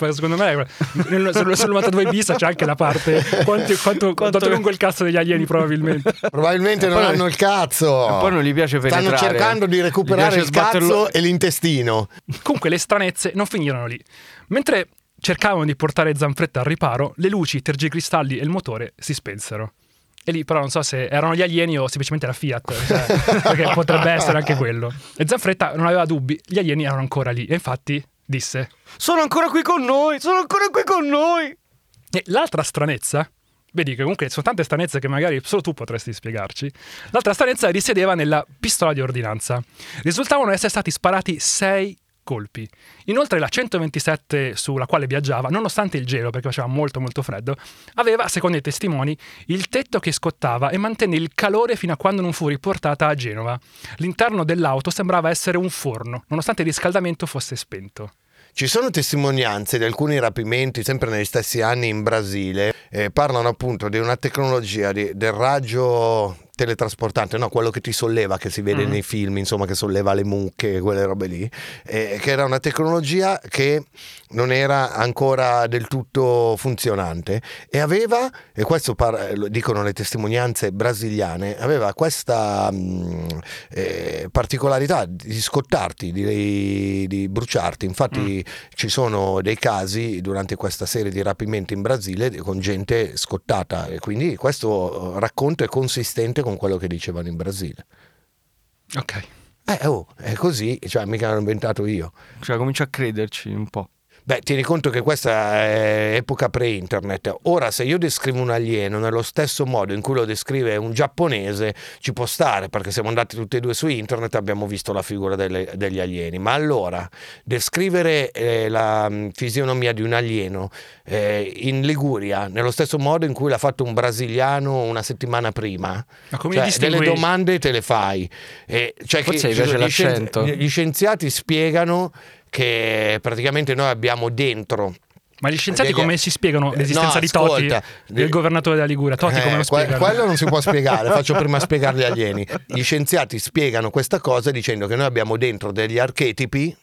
D: eh.
C: Secondo me nel, sul, sul 92 bis c'è anche la parte quanto, quanto, quanto è lungo il cazzo degli alieni probabilmente.
B: Probabilmente non hanno il cazzo.
D: E poi non gli piace
B: Stanno
D: penetrare.
B: cercando di recuperare il cazzo e l'intestino.
C: Comunque le stranezze non finirono lì. Mentre cercavano di portare Zanfretta al riparo, le luci, i tergicristalli e il motore si spensero. E lì però non so se erano gli alieni o semplicemente la Fiat, cioè, [LAUGHS] perché potrebbe essere anche quello. E Zanfretta non aveva dubbi, gli alieni erano ancora lì e infatti disse
D: Sono ancora qui con noi, sono ancora qui con noi.
C: E l'altra stranezza, vedi che comunque sono tante stranezze che magari solo tu potresti spiegarci. L'altra stranezza risiedeva nella pistola di ordinanza. Risultavano essere stati sparati sei colpi. Inoltre la 127 sulla quale viaggiava, nonostante il gelo, perché faceva molto molto freddo, aveva, secondo i testimoni, il tetto che scottava e mantenne il calore fino a quando non fu riportata a Genova. L'interno dell'auto sembrava essere un forno, nonostante il riscaldamento fosse spento.
B: Ci sono testimonianze di alcuni rapimenti, sempre negli stessi anni in Brasile, eh, parlano appunto di una tecnologia di- del raggio teletrasportante, no, quello che ti solleva, che si vede
C: Mm.
B: nei film, insomma, che solleva le mucche, quelle robe lì, eh, che era una tecnologia che non era ancora del tutto funzionante e aveva, e questo par- lo dicono le testimonianze brasiliane, aveva questa mh, eh, particolarità di scottarti, di, di bruciarti. Infatti ci sono dei casi durante questa serie di rapimenti in Brasile con gente scottata e quindi questo eh, racconto è consistente con quello che dicevano in Brasile.
C: Ok.
B: Eh, oh, è così, cioè mica l'ho inventato io.
D: Cioè, comincia a crederci un po'.
B: Beh, tieni conto che questa è epoca pre-internet. Ora, se io descrivo un alieno nello stesso modo in cui lo descrive un giapponese, ci può stare, perché siamo andati tutti e due su internet e abbiamo visto la figura delle- degli alieni. Ma allora, descrivere eh, la mm, fisionomia di un alieno eh, in Liguria nello stesso modo in cui l'ha fatto un brasiliano una settimana prima,
C: Ma come
B: cioè,
C: distingui-
B: delle domande te le fai. Eh, cioè
D: Forse
B: che- scien-
D: l'accento.
B: gli scienziati spiegano che praticamente noi abbiamo dentro
C: Ma gli scienziati
B: Degli-
C: come si spiegano l'esistenza
B: No,
C: di Toti,
B: ascolta,
C: del
B: de-
C: governatore della Liguria? Come
B: Eh,
C: lo
B: que-
C: spiegano?
B: quello non si può spiegare, faccio prima [LAUGHS] spiegare gli alieni. Gli scienziati spiegano questa cosa dicendo che noi abbiamo dentro degli archetipi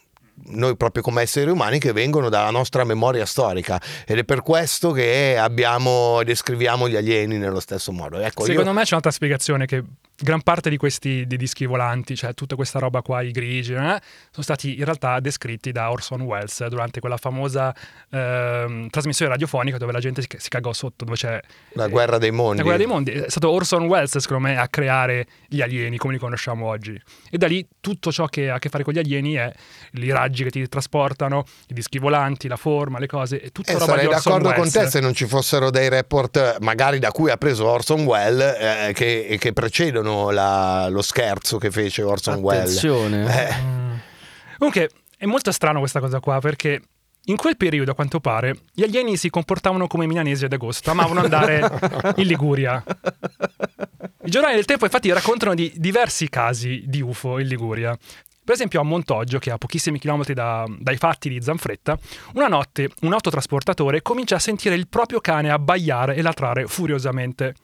B: noi proprio come esseri umani che vengono dalla nostra memoria storica ed è per questo che abbiamo descriviamo gli alieni nello stesso modo. Ecco, io-
C: Secondo me c'è un'altra spiegazione che gran parte di questi di dischi volanti, cioè tutta questa roba qua, i grigi, eh, sono stati in realtà descritti da Orson Welles durante quella famosa ehm, trasmissione radiofonica dove la gente si, si cagò sotto, dove c'è
B: La guerra dei mondi.
C: la guerra dei mondi. È stato Orson Welles, secondo me, a creare gli alieni come li conosciamo oggi. E da lì tutto ciò che ha a che fare con gli alieni è i raggi che ti trasportano, i dischi volanti, la forma, le cose, è tutto
B: Eh,
C: roba
B: sarei
C: di Orson
B: d'accordo con
C: Welles.
B: te se non ci fossero dei report, magari da cui ha preso Orson Welles, eh, che, che precedono la- lo scherzo che fece Orson Welles.
D: Attenzione.
B: Eh,
C: Comunque è molto strano questa cosa qua perché in quel periodo, a quanto pare, gli alieni si comportavano come i milanesi ad agosto, amavano andare [LAUGHS] in Liguria. I giornali del tempo infatti raccontano di diversi casi di UFO in Liguria. Per esempio a Montoggio, che è a pochissimi chilometri da- dai fatti di Zanfretta, una notte un autotrasportatore comincia a sentire il proprio cane abbaiare e latrare furiosamente.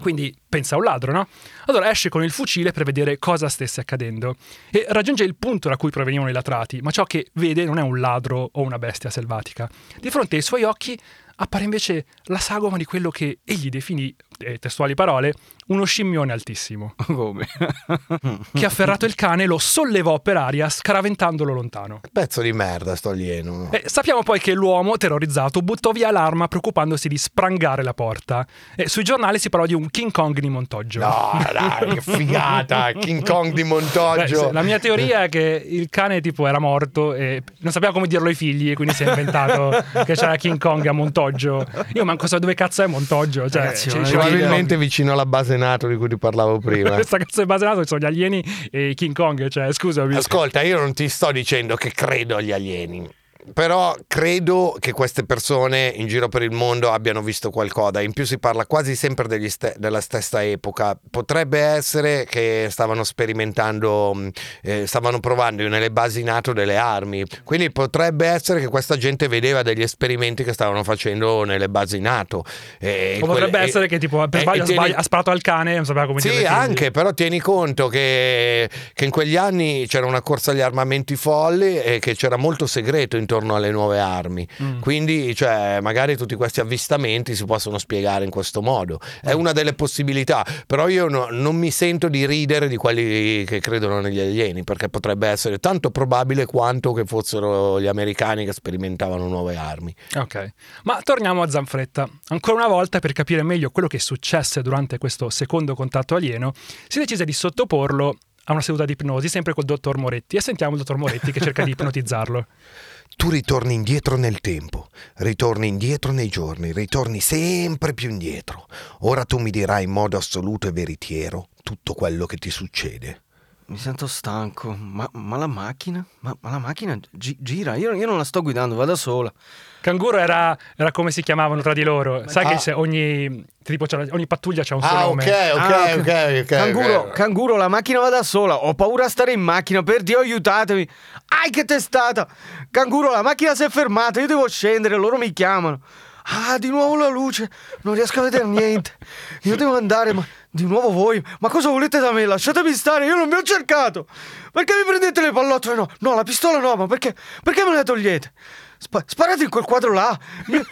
C: Quindi pensa a un ladro, no? Allora esce con il fucile per vedere cosa stesse accadendo e raggiunge il punto da cui provenivano i latrati, ma ciò che vede non è un ladro o una bestia selvatica. Di fronte ai suoi occhi appare invece la sagoma di quello che egli definì, eh, testuali parole, uno scimmione altissimo, [LAUGHS]
D: Come? [LAUGHS]
C: che afferrato il cane lo sollevò per aria scaraventandolo lontano.
B: pezzo di merda sto alieno.
C: E sappiamo poi che l'uomo, terrorizzato, buttò via l'arma preoccupandosi di sprangare la porta. E sui giornali si parlò di un King Kong di Montoggio.
B: No, dai, che figata! [LAUGHS] King Kong di
C: Beh,
B: Montoggio.
C: se- la mia teoria è che il cane tipo era morto e non sapeva come dirlo ai figli e quindi si è inventato che c'era King Kong a Montoggio. Io manco so dove cazzo è Montoggio. Cioè,
D: Ragazzi,
B: Probabilmente vicino alla base NATO di cui ti parlavo prima. [LAUGHS]
C: questa cazzo di base nato sono gli alieni e King Kong. Cioè, scusami.
B: Ascolta, io non ti sto dicendo che credo agli alieni. Però credo che queste persone in giro per il mondo abbiano visto qualcosa. In più si parla quasi sempre ste- della stessa epoca. Potrebbe essere che stavano sperimentando, mh, eh, stavano provando nelle basi NATO delle armi. Quindi potrebbe essere che questa gente vedeva degli esperimenti che stavano facendo nelle basi NATO. E
C: o potrebbe
B: quelle-
C: essere
B: e-
C: che tipo per sbaglio
B: tieni-
C: ha sparato al cane e non sapeva come dirlo
B: sì, anche, però tieni conto che, che in quegli anni c'era una corsa agli armamenti folli e che c'era molto segreto intorno alle nuove armi.
C: Mm.
B: Quindi, cioè, magari tutti questi avvistamenti si possono spiegare in questo modo.
C: Mm.
B: È una delle possibilità, però io no- non mi sento di ridere di quelli che credono negli alieni, perché potrebbe essere tanto probabile quanto che fossero gli americani che sperimentavano nuove armi.
C: Ok, ma torniamo a Zanfretta. Ancora una volta, per capire meglio quello che successe durante questo secondo contatto alieno, si decise di sottoporlo a una seduta di ipnosi, sempre col dottor Moretti. E sentiamo il dottor Moretti che cerca di [LAUGHS] ipnotizzarlo.
B: Tu ritorni indietro nel tempo, ritorni indietro nei giorni, ritorni sempre più indietro. Ora tu mi dirai in modo assoluto e veritiero tutto quello che ti succede.
D: Mi sento stanco. Ma, ma la macchina? Ma, ma la macchina gi- gira. Io, io non la sto guidando, va da sola.
C: Canguro era, era come si chiamavano tra di loro. Sai
B: Ah.
C: che c'è ogni, tipo, c'è- ogni pattuglia c'ha un suo
B: Ah,
C: nome.
B: ok, ok,
D: Ah,
B: ok, ok.
D: Canguro,
B: ok.
D: canguro, la macchina va da sola. Ho paura a stare in macchina. Per Dio, aiutatemi. Ai, che testata! Canguro, la macchina si è fermata. Io devo scendere. Loro mi chiamano. Ah, di nuovo la luce. Non riesco a vedere niente. Io devo andare, ma di nuovo voi. Ma cosa volete da me? Lasciatemi stare. Io non vi ho cercato. Perché mi prendete le pallottole? No, no, la pistola no. Ma perché? Perché me la togliete? Spa- sparate in quel quadro là. [LAUGHS] Io-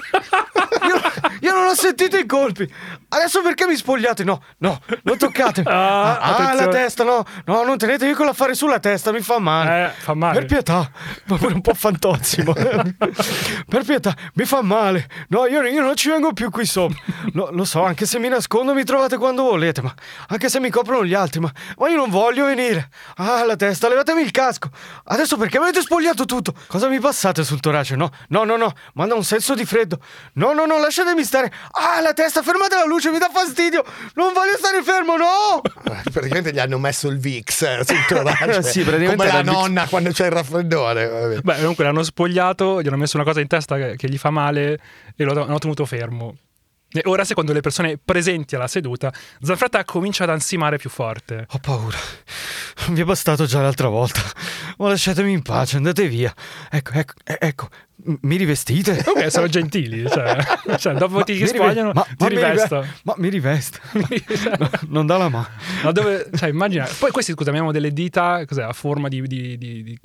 D: io non ho sentito i colpi. Adesso perché mi spogliate? No, no, non toccatemi. [LAUGHS]
C: Ah,
D: Ah, la
C: attenzione.
D: testa, no. No, non tenetevi con l'affare sulla testa, mi fa male.
C: Eh, fa male.
D: Per pietà, ma pure un po' fantozzi. ma- [LAUGHS] per pietà, mi fa male. No, io, io non ci vengo più qui sopra. Lo, lo so, anche se mi nascondo mi trovate quando volete, ma anche se mi coprono gli altri, ma, ma io non voglio venire. Ah, la testa, levatemi il casco. Adesso perché mi avete spogliato tutto? Cosa mi passate sul torace? No, no, no, no, manda un senso di freddo. No, no, no, lasciatemi stare. Ah, la testa, fermate la luce, mi dà fastidio. Non voglio stare fermo, no!
B: Praticamente gli hanno messo il VIX eh, sul [LAUGHS] torace.
D: Sì,
B: come la
D: il VIX.
B: nonna quando c'è il raffreddore. vabbè.
C: Beh, comunque l'hanno spogliato, gli hanno messo una cosa in testa che, che gli fa male e lo hanno tenuto fermo. E ora, secondo le persone presenti alla seduta, Zanfretta comincia ad ansimare più forte.
D: Ho paura. Vi è bastato già l'altra volta. Ma lasciatemi in pace, andate via. Ecco, ecco, eh, ecco. Mi rivestite?
C: Ok, sono gentili. Cioè, [LAUGHS] cioè, dopo ti
D: mi rive-
C: spogliano,
D: ma-
C: ti
D: ma mi rive-
C: rivesto.
D: Ma mi rivesta. [LAUGHS] No, non dà la mano.
C: Ma dove, cioè, immagina. Poi questi, scusa, abbiamo delle dita, cos'è, a forma di, di- di- di-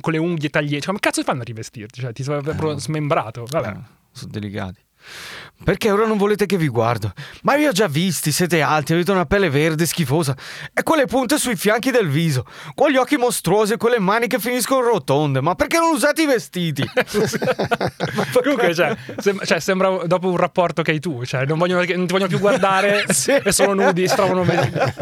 C: con le unghie tagliate. Come cazzo fanno a rivestirti? Cioè, ti sei proprio smembrato. Vabbè.
D: Sono delicati. Perché ora non volete che vi guardo? Ma vi ho già visti, siete alti, avete una pelle verde schifosa e quelle punte sui fianchi del viso, quegli occhi mostruosi e quelle mani che finiscono rotonde. Ma perché non usate i vestiti? [LAUGHS]
C: Comunque, cioè, sem- cioè, sembra dopo un rapporto che hai tu, cioè, non, vogliono, non ti vogliono più guardare [LAUGHS]
D: Sì.
C: e sono nudi, si trovano bene.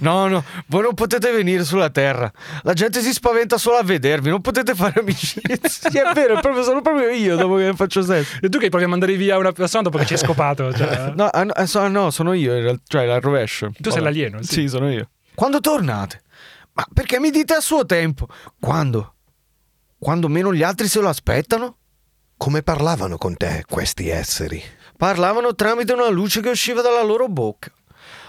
D: No, no, voi non potete venire sulla terra. La gente si spaventa solo a vedervi, non potete fare amicizia. Sì, è vero, è proprio- sono proprio io dopo che faccio sesso.
C: E tu che provi a mandare via una persona dopo che ci hai scopato. Cioè. [LAUGHS]
D: No, ah, no, eh, so- no, sono io, in realtà, cioè la rovescio.
C: Tu sei l'alieno, sì.
D: Sì, sono io. Quando tornate? Ma perché mi dite a suo tempo? Quando? Quando meno gli altri se lo aspettano?
B: Come parlavano con te questi esseri?
D: Parlavano tramite una luce che usciva dalla loro bocca.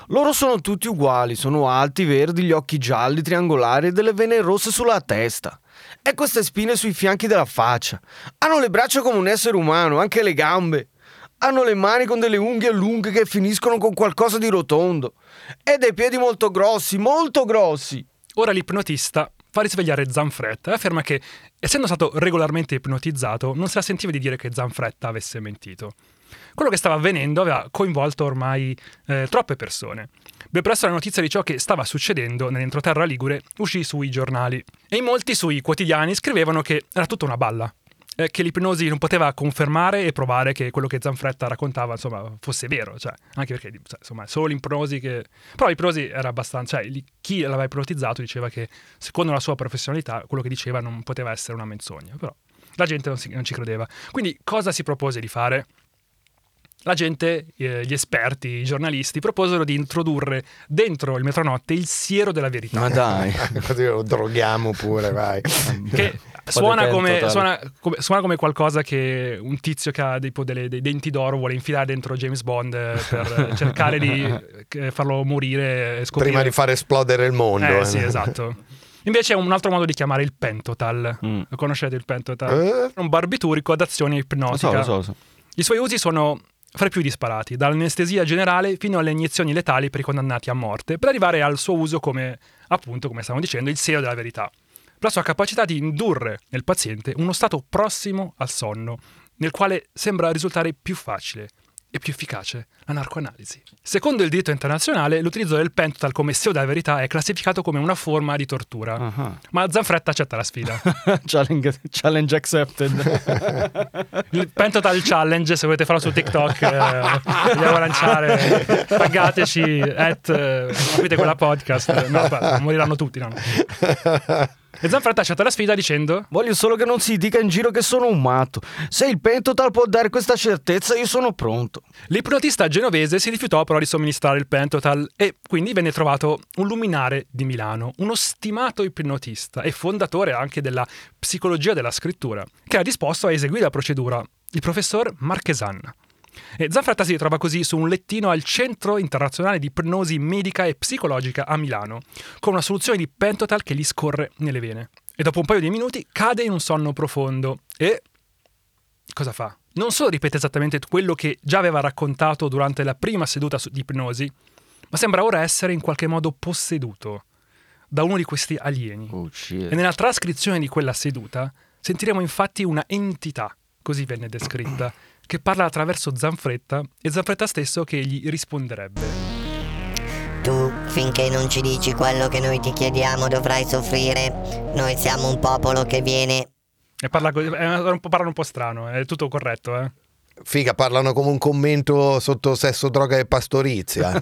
D: Loro sono tutti uguali, sono alti, verdi, gli occhi gialli, triangolari e delle vene rosse sulla testa. E queste spine sui fianchi della faccia. Hanno le braccia come un essere umano, anche le gambe. Hanno le mani con delle unghie lunghe che finiscono con qualcosa di rotondo. E dei piedi molto grossi, molto grossi.
C: Ora l'ipnotista fa risvegliare Zanfretta e afferma che, essendo stato regolarmente ipnotizzato, non se la sentiva di dire che Zanfretta avesse mentito. Quello che stava avvenendo aveva coinvolto ormai eh, troppe persone. Ben presto la notizia di ciò che stava succedendo nell'entroterra ligure uscì sui giornali e in molti sui quotidiani scrivevano che era tutta una balla, eh, che l'ipnosi non poteva confermare e provare che quello che Zanfretta raccontava insomma, fosse vero, cioè, anche perché cioè, insomma, solo l'ipnosi che... Però l'ipnosi era abbastanza... Cioè, chi l'aveva ipnotizzato diceva che secondo la sua professionalità quello che diceva non poteva essere una menzogna, però la gente non, si- non ci credeva. Quindi cosa si propose di fare? La gente, eh, gli esperti, i giornalisti proposero di introdurre dentro il metronotte il siero della verità.
D: Ma dai. [LAUGHS]
B: Così lo droghiamo pure, vai.
C: che [LAUGHS] suona come, suona, come, suona come qualcosa che un tizio che ha tipo delle- dei denti d'oro vuole infilare dentro James Bond eh, per [LAUGHS] cercare di eh, farlo morire e scoprire.
B: Prima di far esplodere il mondo.
C: Eh
B: eh.
C: sì, esatto. Invece è un altro modo di chiamare il pentotal.
D: Mm.
C: Conoscete il pentotal?
B: Eh?
C: È un barbiturico ad azione
D: Lo
C: ipnotica.
D: so, lo so, lo so.
C: I suoi usi sono fra i più disparati, dall'anestesia generale fino alle iniezioni letali per i condannati a morte, per arrivare al suo uso come, appunto, come stavamo dicendo, il sero della verità. La sua capacità di indurre nel paziente uno stato prossimo al sonno, nel quale sembra risultare più facile e più efficace la narcoanalisi. Secondo il diritto internazionale, l'utilizzo del pentotal come sero della verità è classificato come una forma di tortura.
D: Ah.
C: Ma Zanfretta accetta la sfida. [LAUGHS]
D: challenge, challenge accepted.
C: Il Pentotal Challenge, se volete farlo su TikTok, eh, vogliamo lanciare, taggateci, at, eh, quella podcast. No, aspetta, moriranno tutti, no, E Zanfretta accetta la sfida dicendo
D: Voglio solo che non si dica in giro che sono un matto. Se il pentotal può dare questa certezza, io sono pronto.
C: L'ipnotista genovese si rifiutò però di somministrare il Pentotal e quindi venne trovato un luminare di Milano, uno stimato ipnotista e fondatore anche della psicologia della scrittura, che era disposto a eseguire la procedura, il professor Marchesan. E Zanfretta si trova così su un lettino al Centro Internazionale di Ipnosi Medica e Psicologica a Milano, con una soluzione di Pentotal che gli scorre nelle vene. E dopo un paio di minuti cade in un sonno profondo e cosa fa? Non solo ripete esattamente quello che già aveva raccontato durante la prima seduta di ipnosi, ma sembra ora essere in qualche modo posseduto da uno di questi alieni.
D: Oh.
C: E nella trascrizione di quella seduta sentiremo infatti una entità, così venne descritta, che parla attraverso Zanfretta e Zanfretta stesso che gli risponderebbe.
H: Tu, finché non ci dici quello che noi ti chiediamo, dovrai soffrire. Noi siamo un popolo che viene.
C: E parla, un po', parla un po' strano, è tutto corretto, eh?
B: Figa, parlano come un commento sotto sesso, droga e pastorizia. [LAUGHS]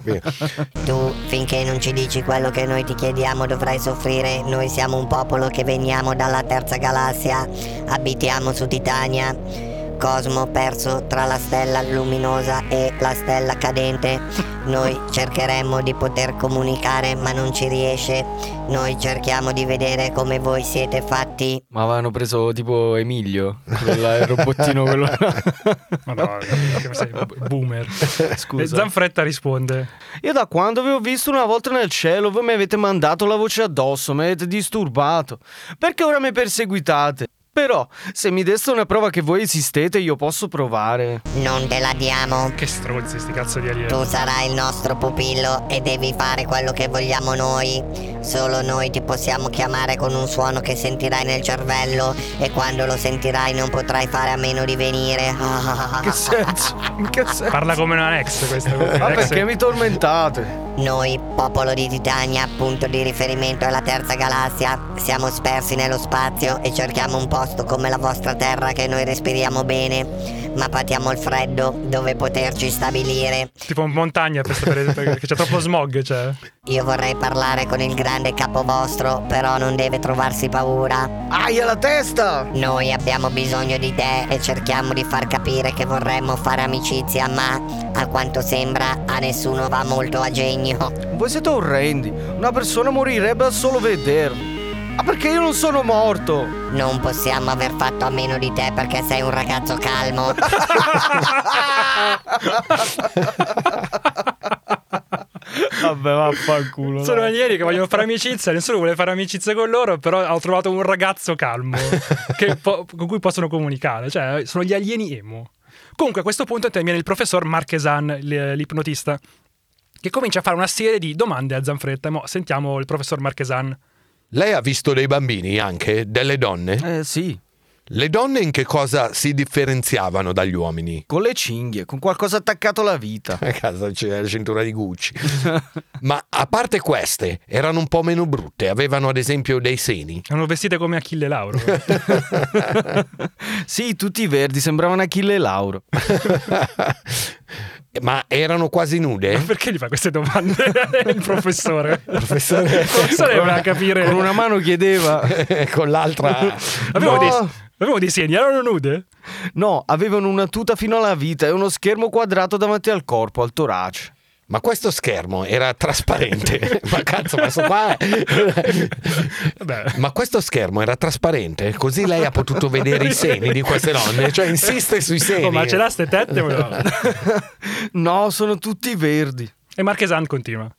H: Tu, finché non ci dici quello che noi ti chiediamo, dovrai soffrire. Noi siamo un popolo che veniamo dalla terza galassia. Abitiamo su Titania. Cosmo perso tra la stella luminosa e la stella cadente. Noi cercheremmo di poter comunicare, ma non ci riesce. Noi cerchiamo di vedere come voi siete fatti.
D: Ma avevano preso tipo Emilio, quella- il robottino quello. [LAUGHS]
C: Madonna, che sei boomer. E [LAUGHS]
D: Scusa.
C: Zanfretta risponde.
D: Io da quando vi ho visto una volta nel cielo, voi mi avete mandato la voce addosso, mi avete disturbato. Perché ora mi perseguitate? Però, se mi deste una prova che voi esistete, io posso provare.
H: Non te la diamo.
C: Che stronzi sti cazzo di alieni.
H: Tu sarai il nostro pupillo e devi fare quello che vogliamo noi. Solo noi ti possiamo chiamare con un suono che sentirai nel cervello e quando lo sentirai non potrai fare a meno di venire.
D: Che senso? In [LAUGHS] che senso?
C: Parla come una ex questa.
D: Ma perché mi tormentate?
H: Noi, popolo di Titania, punto di riferimento alla terza galassia, siamo spersi nello spazio e cerchiamo un posto come la vostra terra che noi respiriamo bene, ma patiamo il freddo dove poterci stabilire.
C: Tipo in montagna per sapere [LAUGHS] perché c'è troppo smog, cioè.
H: Io vorrei parlare con il grande capo vostro, però non deve trovarsi paura.
D: Aia la testa!
H: Noi abbiamo bisogno di te e cerchiamo di far capire che vorremmo fare amicizia, ma a quanto sembra a nessuno va molto a genio.
D: Voi siete orrendi. Una persona morirebbe a solo vedervi. Ma perché io non sono morto?
H: Non possiamo aver fatto a meno di te perché sei un ragazzo calmo. [LAUGHS]
D: Vabbè, vaffanculo.
C: Sono
D: dai.
C: alieni che vogliono fare amicizia, nessuno vuole fare amicizia con loro, però ho trovato un ragazzo calmo [LAUGHS] che po- con cui possono comunicare, cioè sono gli alieni emo. Comunque a questo punto interviene il professor Marchesan, l- l'ipnotista, che comincia a fare una serie di domande a Zanfretta. Mo sentiamo il professor Marchesan.
B: Lei ha visto dei bambini anche? Delle donne?
D: Eh sì,
B: Le donne in che cosa si differenziavano dagli uomini?
D: con le cinghie, con qualcosa attaccato alla vita.
B: A casa c'è la cintura di Gucci. [LAUGHS] Ma a parte queste, erano un po' meno brutte. Avevano ad esempio dei seni.
C: Erano vestite come Achille Lauro. [LAUGHS]
D: sì, tutti verdi, sembravano Achille Lauro. [LAUGHS]
B: Ma erano quasi nude?
C: Perché gli fa queste domande [LAUGHS] il professore?
B: Professore,
C: Il professore voleva capire.
D: Con una mano chiedeva. [LAUGHS]
B: con l'altra...
C: Avevo,
D: No.
C: dei, avevo dei segni, erano nude?
D: No, avevano una tuta fino alla vita e uno schermo quadrato davanti al corpo, al torace.
B: Ma questo schermo era trasparente. [LAUGHS] ma cazzo, ma sto qua. Ma questo schermo era trasparente, così lei ha potuto vedere i seni di queste donne. Cioè, insiste sui seni.
C: Oh, ma ce l'ha ste tette? o no? [LAUGHS]
D: No, sono tutti verdi.
C: E Marchesan continua.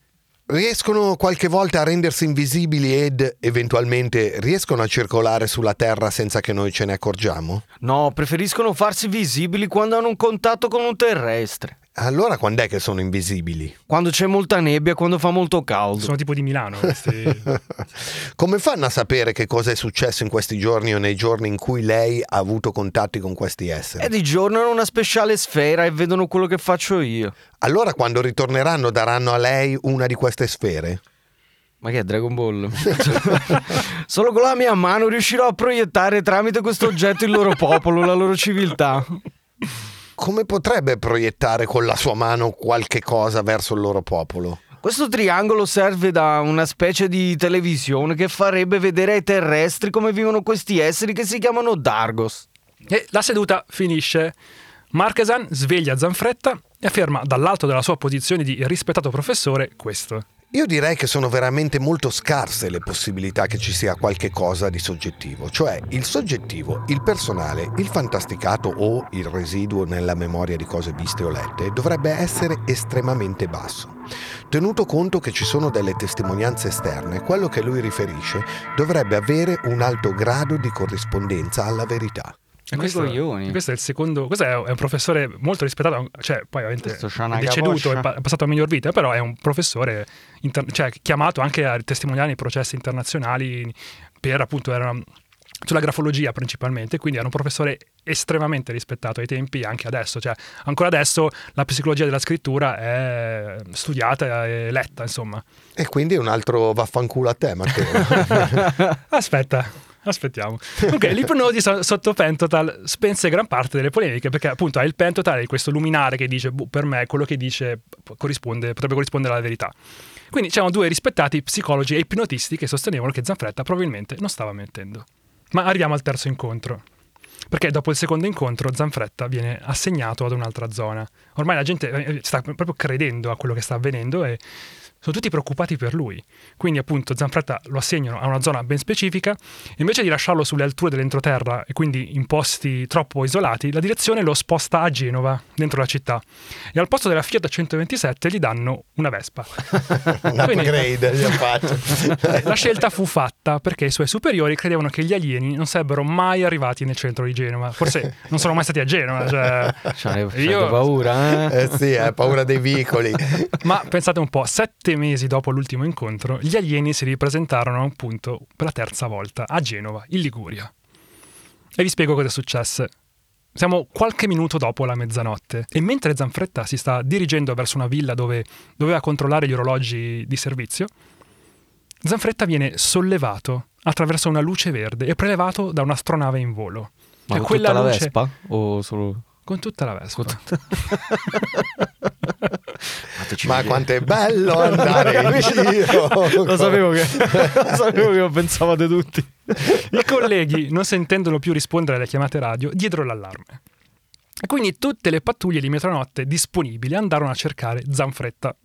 B: Riescono qualche volta a rendersi invisibili ed eventualmente riescono a circolare sulla Terra senza che noi ce ne accorgiamo?
D: No, preferiscono farsi visibili quando hanno un contatto con un terrestre.
B: Allora quando è che sono invisibili?
D: Quando c'è molta nebbia, quando fa molto caldo.
C: Sono tipo di Milano questi. [LAUGHS]
B: Come fanno a sapere che cosa è successo in questi giorni o nei giorni in cui lei ha avuto contatti con questi esseri?
D: E di giorno hanno una speciale sfera e vedono quello che faccio io.
B: Allora quando ritorneranno daranno a lei una di queste sfere?
D: Ma che è Dragon Ball? [LAUGHS] Solo con la mia mano riuscirò a proiettare tramite questo oggetto il loro popolo, la loro civiltà.
B: Come potrebbe proiettare con la sua mano qualche cosa verso il loro popolo?
D: Questo triangolo serve da una specie di televisione che farebbe vedere ai terrestri come vivono questi esseri che si chiamano Dargos.
C: E la seduta finisce. Marchesan sveglia Zanfretta e afferma dall'alto della sua posizione di rispettato professore questo.
B: Io direi che sono veramente molto scarse le possibilità che ci sia qualche cosa di soggettivo, cioè il soggettivo, il personale, il fantasticato o il residuo nella memoria di cose viste o lette dovrebbe essere estremamente basso. Tenuto conto che ci sono delle testimonianze esterne, quello che lui riferisce dovrebbe avere un alto grado di corrispondenza alla verità.
C: E questo, questo è il secondo. Questo è un professore molto rispettato. Cioè, poi ovviamente è deceduto, è pa- è passato a miglior vita, però è un professore inter- cioè, chiamato anche a testimoniare i processi internazionali per appunto era una- sulla grafologia principalmente, quindi era un professore estremamente rispettato ai tempi e anche adesso, cioè ancora adesso la psicologia della scrittura è studiata e letta, insomma.
B: E quindi un altro vaffanculo a te, Matteo. [LAUGHS] [LAUGHS]
C: Aspetta, aspettiamo. Comunque, [LAUGHS] l'ipnosi so- sotto Pentotal spense gran parte delle polemiche perché appunto hai il Pentotal è questo luminare che dice "Boh, per me quello che dice corrisponde, potrebbe corrispondere alla verità. Quindi c'erano due rispettati psicologi e ipnotisti che sostenevano che Zanfretta probabilmente non stava mentendo. Ma arriviamo al terzo incontro. Perché dopo il secondo incontro Zanfretta viene assegnato ad un'altra zona. Ormai la gente eh, sta proprio credendo a quello che sta avvenendo e sono tutti preoccupati per lui. Quindi appunto Zanfretta lo assegnano a una zona ben specifica, invece di lasciarlo sulle alture dell'entroterra e quindi in posti troppo isolati, la direzione lo sposta a Genova, dentro la città. E al posto della Fiat 127 gli danno una Vespa. [LAUGHS]
B: Un upgrade gli ha fatto. [LAUGHS]
C: La scelta fu fatta perché i suoi superiori credevano che gli alieni non sarebbero mai arrivati nel centro di Genova. Forse non sono mai stati a Genova. Cioè,
D: C'hai
C: io-
D: paura, eh?
B: Eh sì, hai paura dei vicoli.
C: Ma pensate un po', sette mesi dopo l'ultimo incontro, gli alieni si ripresentarono appunto per la terza volta a Genova, in Liguria. E vi spiego cosa è successo. Siamo qualche minuto dopo la mezzanotte e mentre Zanfretta si sta dirigendo verso una villa dove doveva controllare gli orologi di servizio, Zanfretta viene sollevato attraverso una luce verde e prelevato da un'astronave in volo.
D: Ma con
C: quella
D: la
C: luce-
D: Vespa? O solo...
C: Con tutta la Vespa. [LAUGHS]
B: Ma quanto è bello andare in [LAUGHS] giro.
D: Lo sapevo che, [LAUGHS] lo sapevo che lo pensavate tutti.
C: I colleghi, non sentendolo più rispondere alle chiamate radio, diedero l'allarme. E quindi tutte le pattuglie di metronotte disponibili andarono a cercare Zanfretta.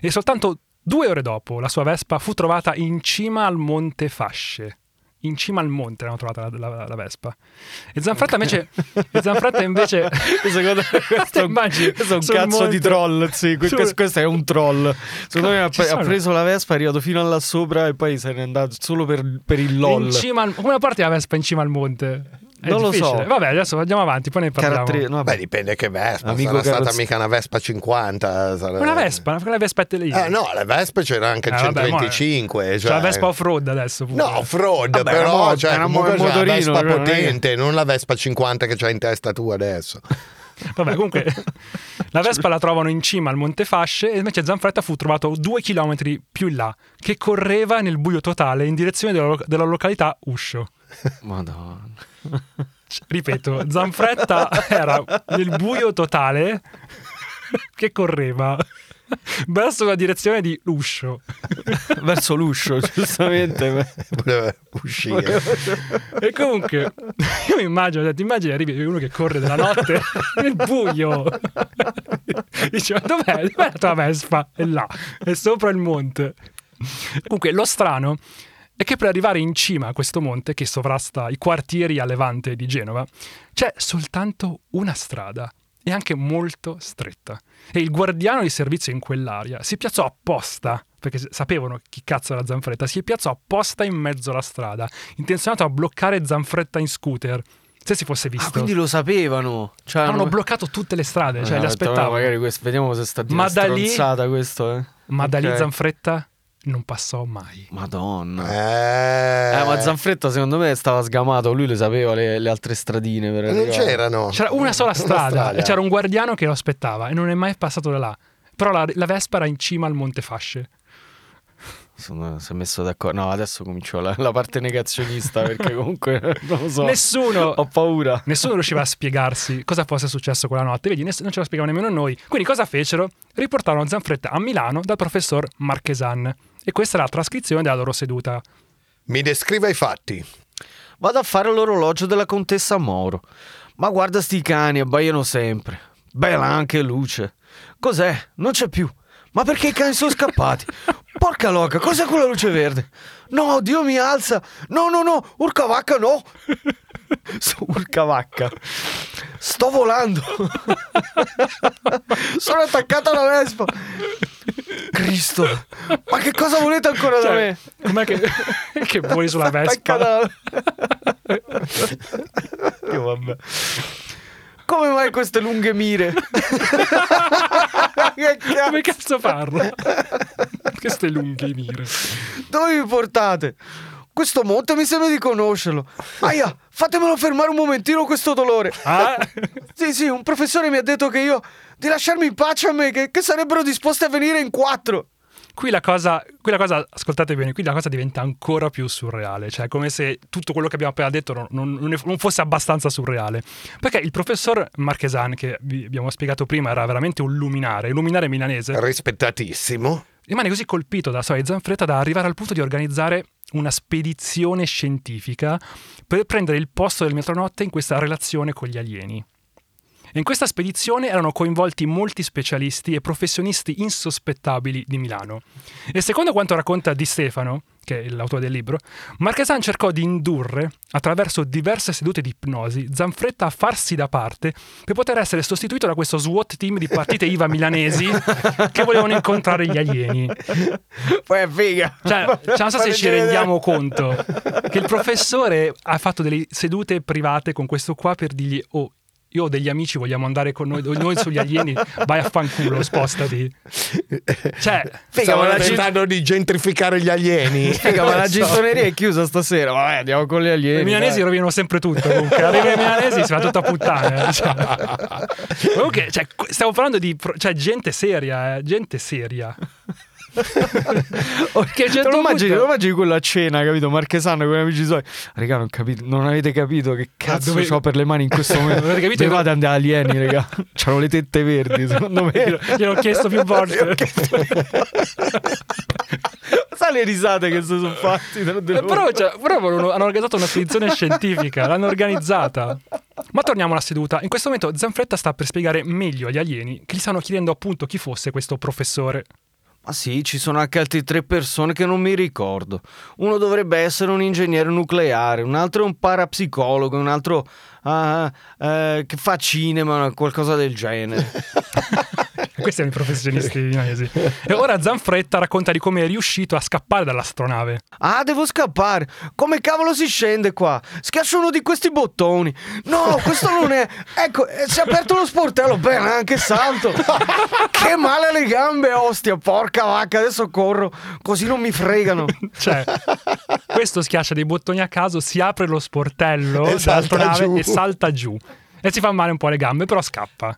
C: E soltanto due ore dopo la sua Vespa fu trovata in cima al Monte Fasce. In cima al monte l'hanno trovata la, la- la Vespa. E Zanfretta invece... e Zanfretta invece...
D: Secondo [LAUGHS] me questo [LAUGHS]
C: Immagini,
D: questo è un cazzo
C: monte-
D: di troll. Sì,
C: sul-
D: questo, è un troll. Secondo me ha, ha preso la Vespa, è arrivato fino là sopra e poi se n'è andato solo per, per il LOL.
C: In cima al, come parti la Vespa in cima al monte? È
D: Non lo
C: difficile.
D: so.
C: Vabbè, adesso andiamo avanti, poi ne parliamo.
D: Caratteri- no,
B: Beh, dipende che Vespa.
D: Amico
B: sarà stata
D: carrozz-
B: mica una Vespa 50. sarà-
C: Una Vespa, una Vespette lì.
B: Eh, no, le Vespe c'era anche il
C: Eh, vabbè, mo è-
B: 125.
C: C'è
B: cioè-
C: la Vespa off-road adesso. pure.
B: No, fraud,
D: Vabbè,
B: però
D: mo-
B: cioè,
D: mo-
B: comunque
D: il
B: c'è la Vespa
D: cioè, non è che-
B: potente, non la Vespa 50 che c'hai in testa tu adesso. [LAUGHS]
C: Vabbè, comunque la Vespa la trovano in cima al Monte Fasce e invece Zanfretta fu trovato due chilometri più in là, che correva nel buio totale in direzione della, lo- della località Uscio.
D: Madonna.
C: Cioè, Ripeto, Zanfretta era nel buio totale che correva verso la direzione di Uscio.
D: Verso l'uscio, giustamente.
B: Voleva uscire.
C: E comunque, io mi immagino, detto, immagini arrivi uno che corre nella notte nel buio. Dice, ma dov'è? Dov'è la tua Vespa? È là, è sopra il monte. Comunque, lo strano è che per arrivare in cima a questo monte, che sovrasta i quartieri a levante di Genova, c'è soltanto una strada. E anche molto stretta. E il guardiano di servizio in quell'area si piazzò apposta, perché sapevano chi cazzo era Zanfretta, si piazzò apposta in mezzo alla strada, intenzionato a bloccare Zanfretta in scooter. Se si fosse visto.
D: Ah, quindi lo sapevano. Cioè,
C: Hanno
D: hanno-
C: bloccato tutte le strade, cioè
D: Eh,
C: li
D: detto,
C: aspettavano.
D: Magari questo, vediamo se sta di
C: Ma da lì-
D: questo, eh.
C: Ma da lì. Zanfretta non passò mai.
D: Madonna.
B: Eh,
D: Eh, ma Zanfretta secondo me stava sgamato, lui le sapeva le, le altre stradine per
B: non
D: arrivare.
B: c'erano.
C: C'era una [LAUGHS] sola strada
B: strada.
C: e c'era un guardiano che lo aspettava e non è mai passato da là. Però la, la Vespa era in cima al Monte Fasce.
D: Sono, si è messo d'accordo. No, adesso comincio la, la parte negazionista perché [LAUGHS] comunque non lo so.
C: Nessuno,
D: Ho paura.
C: nessuno riusciva a spiegarsi cosa fosse successo quella notte. Vedi, ness- non ce la spiegavano nemmeno noi. Quindi cosa fecero? Riportarono Zanfretta a Milano dal professor Marchesan. E questa è la trascrizione della loro seduta.
B: Mi descriva i fatti.
D: Vado a fare l'orologio della contessa Moro. Ma guarda sti cani, abbaiano sempre. Bella anche luce. Cos'è? Non c'è più. Ma perché i cani sono scappati? [LAUGHS] Porca loca, cos'è quella luce verde? No, Dio mi alza. No, no, no, urca vacca no. [LAUGHS] Su urca vacca. Sto volando. [LAUGHS] Sono attaccata alla Vespa. Cristo, ma che cosa volete ancora da
C: Cioè,
D: me?
C: com'è che, [LAUGHS] che voli sulla Vespa?
D: Attaccata Io vabbè. Come mai queste lunghe mire? [LAUGHS] che cazzo?
C: Come cazzo parla? Queste lunghe mire.
D: Dove mi portate? Questo monte mi sembra di conoscerlo. Aia, fatemelo fermare un momentino questo dolore.
C: Ah? [LAUGHS]
D: Sì, sì, un professore mi ha detto che io di lasciarmi in pace a me, che, che sarebbero disposti a venire in quattro.
C: Qui la, cosa, qui la cosa, ascoltate bene, qui la cosa diventa ancora più surreale, cioè come se tutto quello che abbiamo appena detto non, non- non fosse abbastanza surreale. Perché il professor Marchesan, che vi abbiamo spiegato prima, era veramente un luminare, un luminare milanese,
B: Rispettatissimo.
C: Rimane così colpito storia di Zanfretta da arrivare al punto di organizzare una spedizione scientifica per prendere il posto del metronotte in questa relazione con gli alieni. In questa spedizione erano coinvolti molti specialisti e professionisti insospettabili di Milano. E secondo quanto racconta Di Stefano, che è l'autore del libro, Marchesan cercò di indurre, attraverso diverse sedute di ipnosi, Zanfretta a farsi da parte per poter essere sostituito da questo SWAT team di partite IVA milanesi [LAUGHS] che volevano incontrare gli alieni.
D: Poi è figa.
C: Cioè, [LAUGHS] cioè, non so se ci rendiamo conto che il professore [LAUGHS] ha fatto delle sedute private con questo qua per dirgli oh io ho degli amici, vogliamo andare con noi, noi sugli alieni, vai a fanculo, spostati. Cioè,
B: Figa, ma tentando di gentrificare gli alieni. [LAUGHS]
D: Figa, ma la [LAUGHS] ginttoneria è chiusa stasera. Vabbè, andiamo con gli alieni.
C: I milanesi
D: dai.
C: rovinano sempre tutto. Comunque, arriva i milanesi, si fa tutta puttana. Cioè. [LAUGHS] Comunque, cioè, stiamo parlando di cioè, gente seria, eh, gente seria. [LAUGHS]
D: Perché te lo immagini, te lo immagini quello a cena, capito? Marchesano con gli amici suoi. Raga, non, capito, non avete capito che cazzo
C: dove-
D: ho per le mani in questo [LAUGHS] momento.
C: Non avete capito
D: Dove
C: che-
D: vado ad andare alieni, raga? [LAUGHS] C'hanno le tette verdi, secondo me.
C: Glielo, gliel'ho chiesto più volte.
D: Sai le risate che si sono fatti?
C: Eh, Però, cioè, però hanno hanno organizzato una spedizione scientifica, l'hanno organizzata. Ma torniamo alla seduta. In questo momento Zanfretta sta per spiegare meglio agli alieni che gli stanno chiedendo appunto chi fosse questo professore.
D: Ma sì, ci sono anche altre tre persone che non mi ricordo. Uno dovrebbe essere un ingegnere nucleare, un altro è un parapsicologo, un altro ah, eh, che fa cinema, qualcosa del genere. [LAUGHS]
C: Questi erano i professionisti milanesi. E ora Zanfretta racconta di come è riuscito a scappare dall'astronave.
D: Ah, devo scappare. Come cavolo si scende qua? Schiaccio uno di questi bottoni. No, questo non è. Ecco, eh, si è aperto lo sportello. Bene, anche salto. Che male alle gambe, ostia. Porca vacca, adesso corro. Così non mi fregano.
C: Cioè, questo schiaccia dei bottoni a caso, si apre lo sportello
B: E giù.
C: e salta giù. E si fa male un po' alle gambe, però scappa.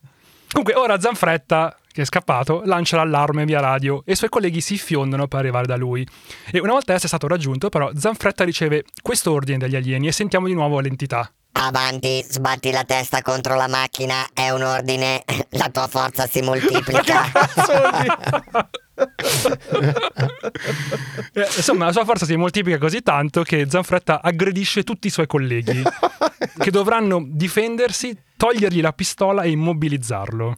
C: Comunque, ora Zanfretta, che è scappato, lancia l'allarme via radio e i suoi colleghi si fiondano per arrivare da lui. E una volta essere stato raggiunto, però, Zanfretta riceve questo ordine dagli alieni e sentiamo di nuovo l'entità.
H: Avanti, sbatti la testa contro la macchina, è un ordine, [LAUGHS] la tua forza si moltiplica. [LAUGHS] [LAUGHS]
C: Eh, Insomma, la sua forza si moltiplica così tanto che Zanfretta aggredisce tutti i suoi colleghi che dovranno difendersi, togliergli la pistola e immobilizzarlo.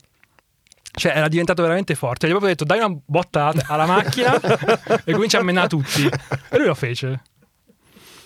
C: Cioè, era diventato veramente forte. Gli avevo detto: dai una botta alla macchina [LAUGHS] e comincia a menare tutti. E lui lo fece.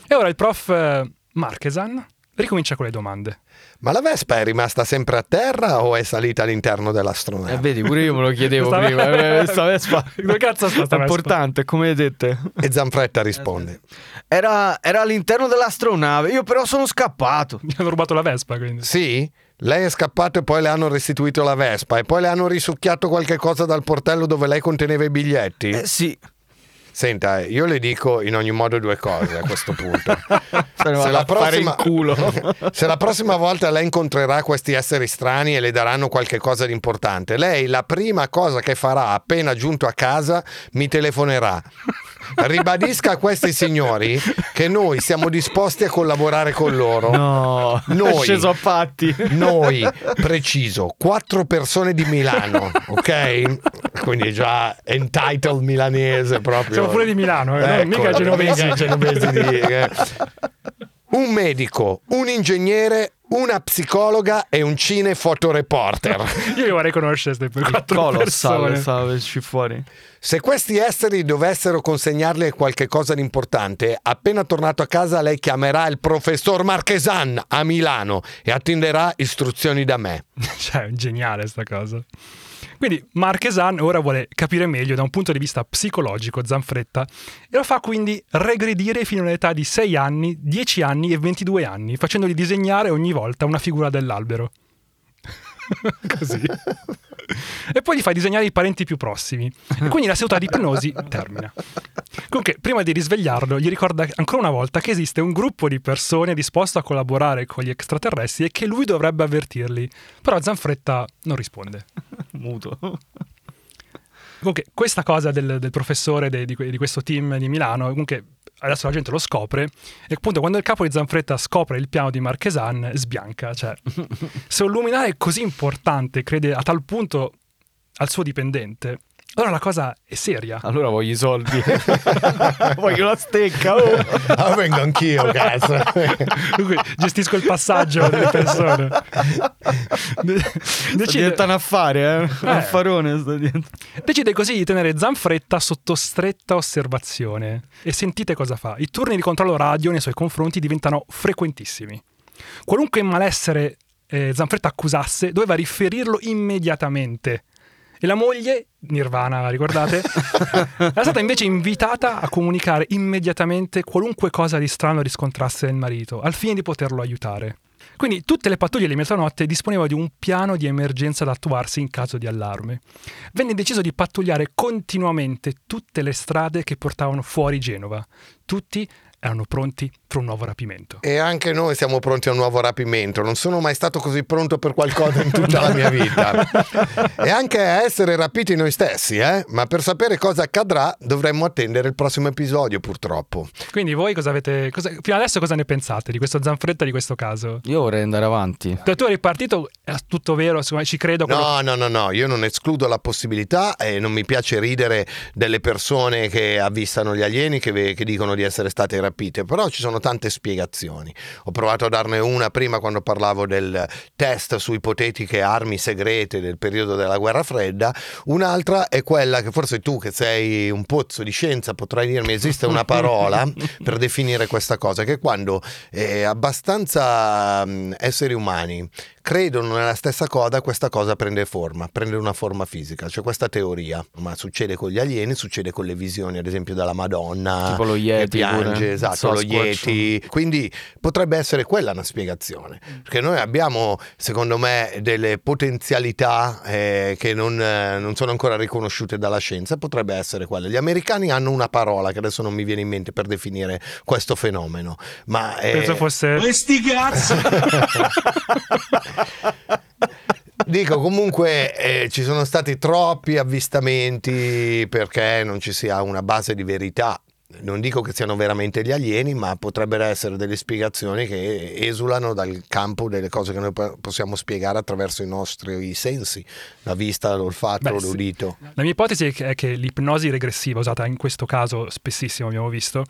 C: E ora il prof eh, Marchesan ricomincia con le domande.
B: Ma la Vespa è rimasta sempre a terra o è salita all'interno dell'astronave?
D: Eh, vedi, pure io me lo chiedevo
C: Questa-
D: prima. eh, [LAUGHS] Questa Vespa
C: Dove cazzo sta sta
D: è
C: Vespa?
D: importante, come vedete.
B: E Zanfretta risponde.
D: Era, era all'interno dell'astronave. Io però sono scappato.
C: Mi hanno rubato la Vespa, quindi.
B: Sì? Lei è scappato e poi le hanno restituito la Vespa e poi le hanno risucchiato qualche cosa dal portello dove lei conteneva i biglietti?
D: Eh sì.
B: Senta, io le dico in ogni modo due cose a questo punto. [LAUGHS]
D: Se ne vado a fare in culo. [LAUGHS]
B: se la prossima volta lei incontrerà questi esseri strani e le daranno qualche cosa di importante, lei la prima cosa che farà appena giunto a casa mi telefonerà. Ribadisca a questi signori che noi siamo disposti a collaborare con loro.
D: No,
B: Noi.
D: è sceso a patti.
B: Noi, preciso, quattro persone di Milano, ok? Quindi già entitled milanese proprio.
C: Siamo pure di Milano, eh, non
B: Ecco,
C: mica genovesi.
B: mica genovesi di- eh. Un medico, un ingegnere, una psicologa e un cinefotoreporter. [LAUGHS]
C: Io li vorrei conoscere queste quattro
D: Colossal
C: persone.
D: uscire fuori.
B: Se questi esseri dovessero consegnarle qualche cosa di importante, appena tornato a casa lei chiamerà il professor Marchesan a Milano e attenderà istruzioni da me. [LAUGHS]
C: Cioè, è geniale sta cosa. Quindi Marchesan ora vuole capire meglio da un punto di vista psicologico Zanfretta e lo fa quindi regredire fino all'età di 6 anni, 10 anni e 22 anni, facendogli disegnare ogni volta una figura dell'albero. [LAUGHS] Così. e poi gli fai disegnare i parenti più prossimi. E quindi la seduta di ipnosi termina. Comunque, prima di risvegliarlo, gli ricorda ancora una volta che esiste un gruppo di persone disposto a collaborare con gli extraterrestri e che lui dovrebbe avvertirli. Però Zanfretta non risponde.
D: Muto.
C: Comunque, questa cosa del, del professore de- di, di questo team di Milano, comunque adesso la gente lo scopre e appunto quando il capo di Zanfretta scopre il piano di Marchesan sbianca, cioè [LAUGHS] se un luminare così importante crede a tal punto al suo dipendente Allora la cosa è seria.
D: Allora voglio i soldi. [LAUGHS] voglio la stecca. Oh.
B: Ah, vengo anch'io, cazzo.
C: Dunque, gestisco il passaggio delle persone. De-
D: Sta
C: decide,
D: diventando affare, eh? Un affarone sta diventando.
C: decide così di tenere Zanfretta sotto stretta osservazione. E sentite cosa fa. I turni di controllo radio nei suoi confronti diventano frequentissimi. Qualunque malessere eh, Zanfretta accusasse, doveva riferirlo immediatamente. E la moglie, Nirvana, ricordate? [LAUGHS] Era stata invece invitata a comunicare immediatamente qualunque cosa di strano riscontrasse nel marito, al fine di poterlo aiutare. Quindi tutte le pattuglie di mezzanotte disponevano di un piano di emergenza da attuarsi in caso di allarme. Venne deciso di pattugliare continuamente tutte le strade che portavano fuori Genova. Tutti erano pronti per un nuovo rapimento.
B: E anche noi siamo pronti a un nuovo rapimento. Non sono mai stato così pronto per qualcosa in tutta la mia vita. [LAUGHS] E anche a essere rapiti noi stessi, eh? Ma per sapere cosa accadrà dovremmo attendere il prossimo episodio, purtroppo.
C: Quindi voi cosa avete... Cosa, fino adesso cosa ne pensate di questo Zanfretta, di questo caso?
D: Io vorrei andare avanti.
C: Da tu eri partito, è tutto vero, ci credo. quello-
B: No, no, no, no, io non escludo la possibilità e non mi piace ridere delle persone che avvistano gli alieni che, che dicono di essere state rapite, però ci sono tante spiegazioni. Ho provato a darne una prima quando parlavo del test su ipotetiche armi segrete del periodo della guerra fredda, un'altra è quella che forse tu che sei un pozzo di scienza potrai dirmi esiste una parola [LAUGHS] per definire questa cosa, che quando eh, abbastanza mh, esseri umani credono nella stessa cosa, questa cosa prende forma, prende una forma fisica. C'è questa teoria, ma succede con gli alieni, succede con le visioni, ad esempio della Madonna,
D: Tipo lo Yeti
B: che piange,
D: pure,
B: esatto, lo
D: Sasquatch.
B: Yeti. Quindi potrebbe essere quella una spiegazione, perché noi abbiamo, secondo me, delle potenzialità eh, che non, eh, non sono ancora riconosciute dalla scienza, potrebbe essere quella. Gli americani hanno una parola che adesso non mi viene in mente per definire questo fenomeno, ma eh,
C: Penso fosse...
I: Questi cazzo! [LAUGHS]
B: Dico comunque eh, ci sono stati troppi avvistamenti perché non ci sia una base di verità. Non dico che siano veramente gli alieni, ma potrebbero essere delle spiegazioni che esulano dal campo delle cose che noi po- possiamo spiegare attraverso i nostri sensi, la vista, l'olfatto,
C: Beh, sì.
B: l'udito.
C: La mia ipotesi è che l'ipnosi regressiva, usata in questo caso spessissimo, abbiamo visto,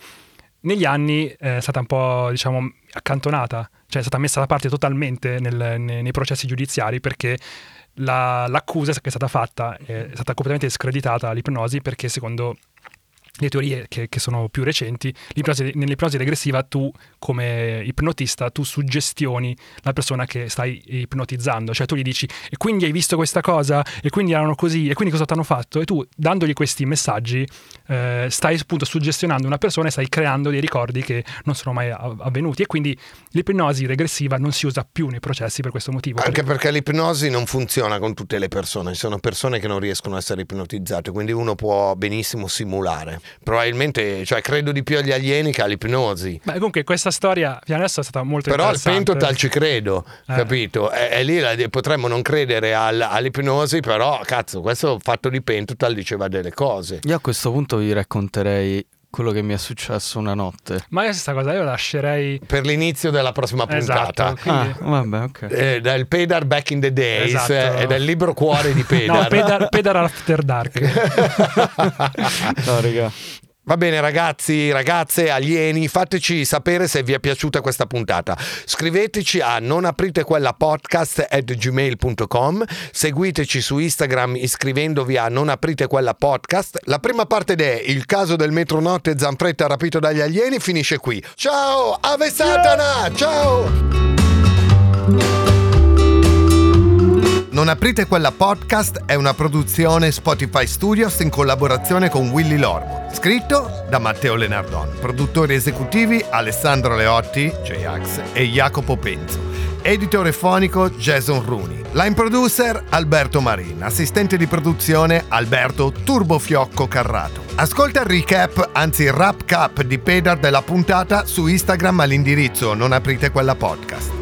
C: negli anni è stata un po', diciamo, accantonata, cioè è stata messa da parte totalmente nel- nei, nei processi giudiziari perché la- l'accusa che è stata fatta è stata completamente screditata all'ipnosi perché secondo le teorie che, che sono più recenti, l'ipnosi- nell'ipnosi regressiva tu come ipnotista tu suggestioni la persona che stai ipnotizzando, cioè tu gli dici e quindi hai visto questa cosa e quindi erano così e quindi cosa ti hanno fatto e tu dandogli questi messaggi eh, stai appunto suggestionando una persona e stai creando dei ricordi che non sono mai avvenuti e quindi l'ipnosi regressiva non si usa più nei processi per questo motivo.
B: Anche perché l'ipnosi non funziona con tutte le persone, ci sono persone che non riescono a essere ipnotizzate, quindi uno può benissimo simulare. Probabilmente, cioè, credo di più agli alieni che all'ipnosi.
C: Beh, comunque questa storia fino adesso è stata molto
B: Però al
C: interessante.
B: pentotal ci credo,
C: Eh.
B: capito? E, e lì la- potremmo non credere al- all'ipnosi, però cazzo, questo fatto di pentotal diceva delle cose.
D: Io a questo punto vi racconterei quello che mi è successo una notte.
C: Ma io questa cosa io lascerei
B: Per l'inizio della prossima puntata.
C: Esatto, quindi-
D: Ah, vabbè, ok.
B: Eh, dal Pedar Back in the Days
C: Esatto.
B: eh, dal libro Cuore di [LAUGHS] Pedar.
C: No, Pedar, Pedar After Dark. [LAUGHS]
D: No, raga.
B: Va bene ragazzi, ragazze, alieni, fateci sapere se vi è piaciuta questa puntata. Scriveteci a non aprite quella podcast at seguiteci su Instagram iscrivendovi a non aprite quella podcast. La prima parte è il caso del metronotte Zanfretta rapito dagli alieni finisce qui. Ciao, Ave Satana, ciao! Non aprite quella podcast è una produzione Spotify Studios in collaborazione con Willy Lormo. Scritto da Matteo Lenardon. Produttori esecutivi Alessandro Leotti, J-Ax e Jacopo Penzo. Editore fonico Jason Rooney. Line producer Alberto Marin. Assistente di produzione Alberto Turbofiocco Carrato. Ascolta il recap, anzi il wrap cap di Pedar della puntata su Instagram all'indirizzo non aprite quella podcast.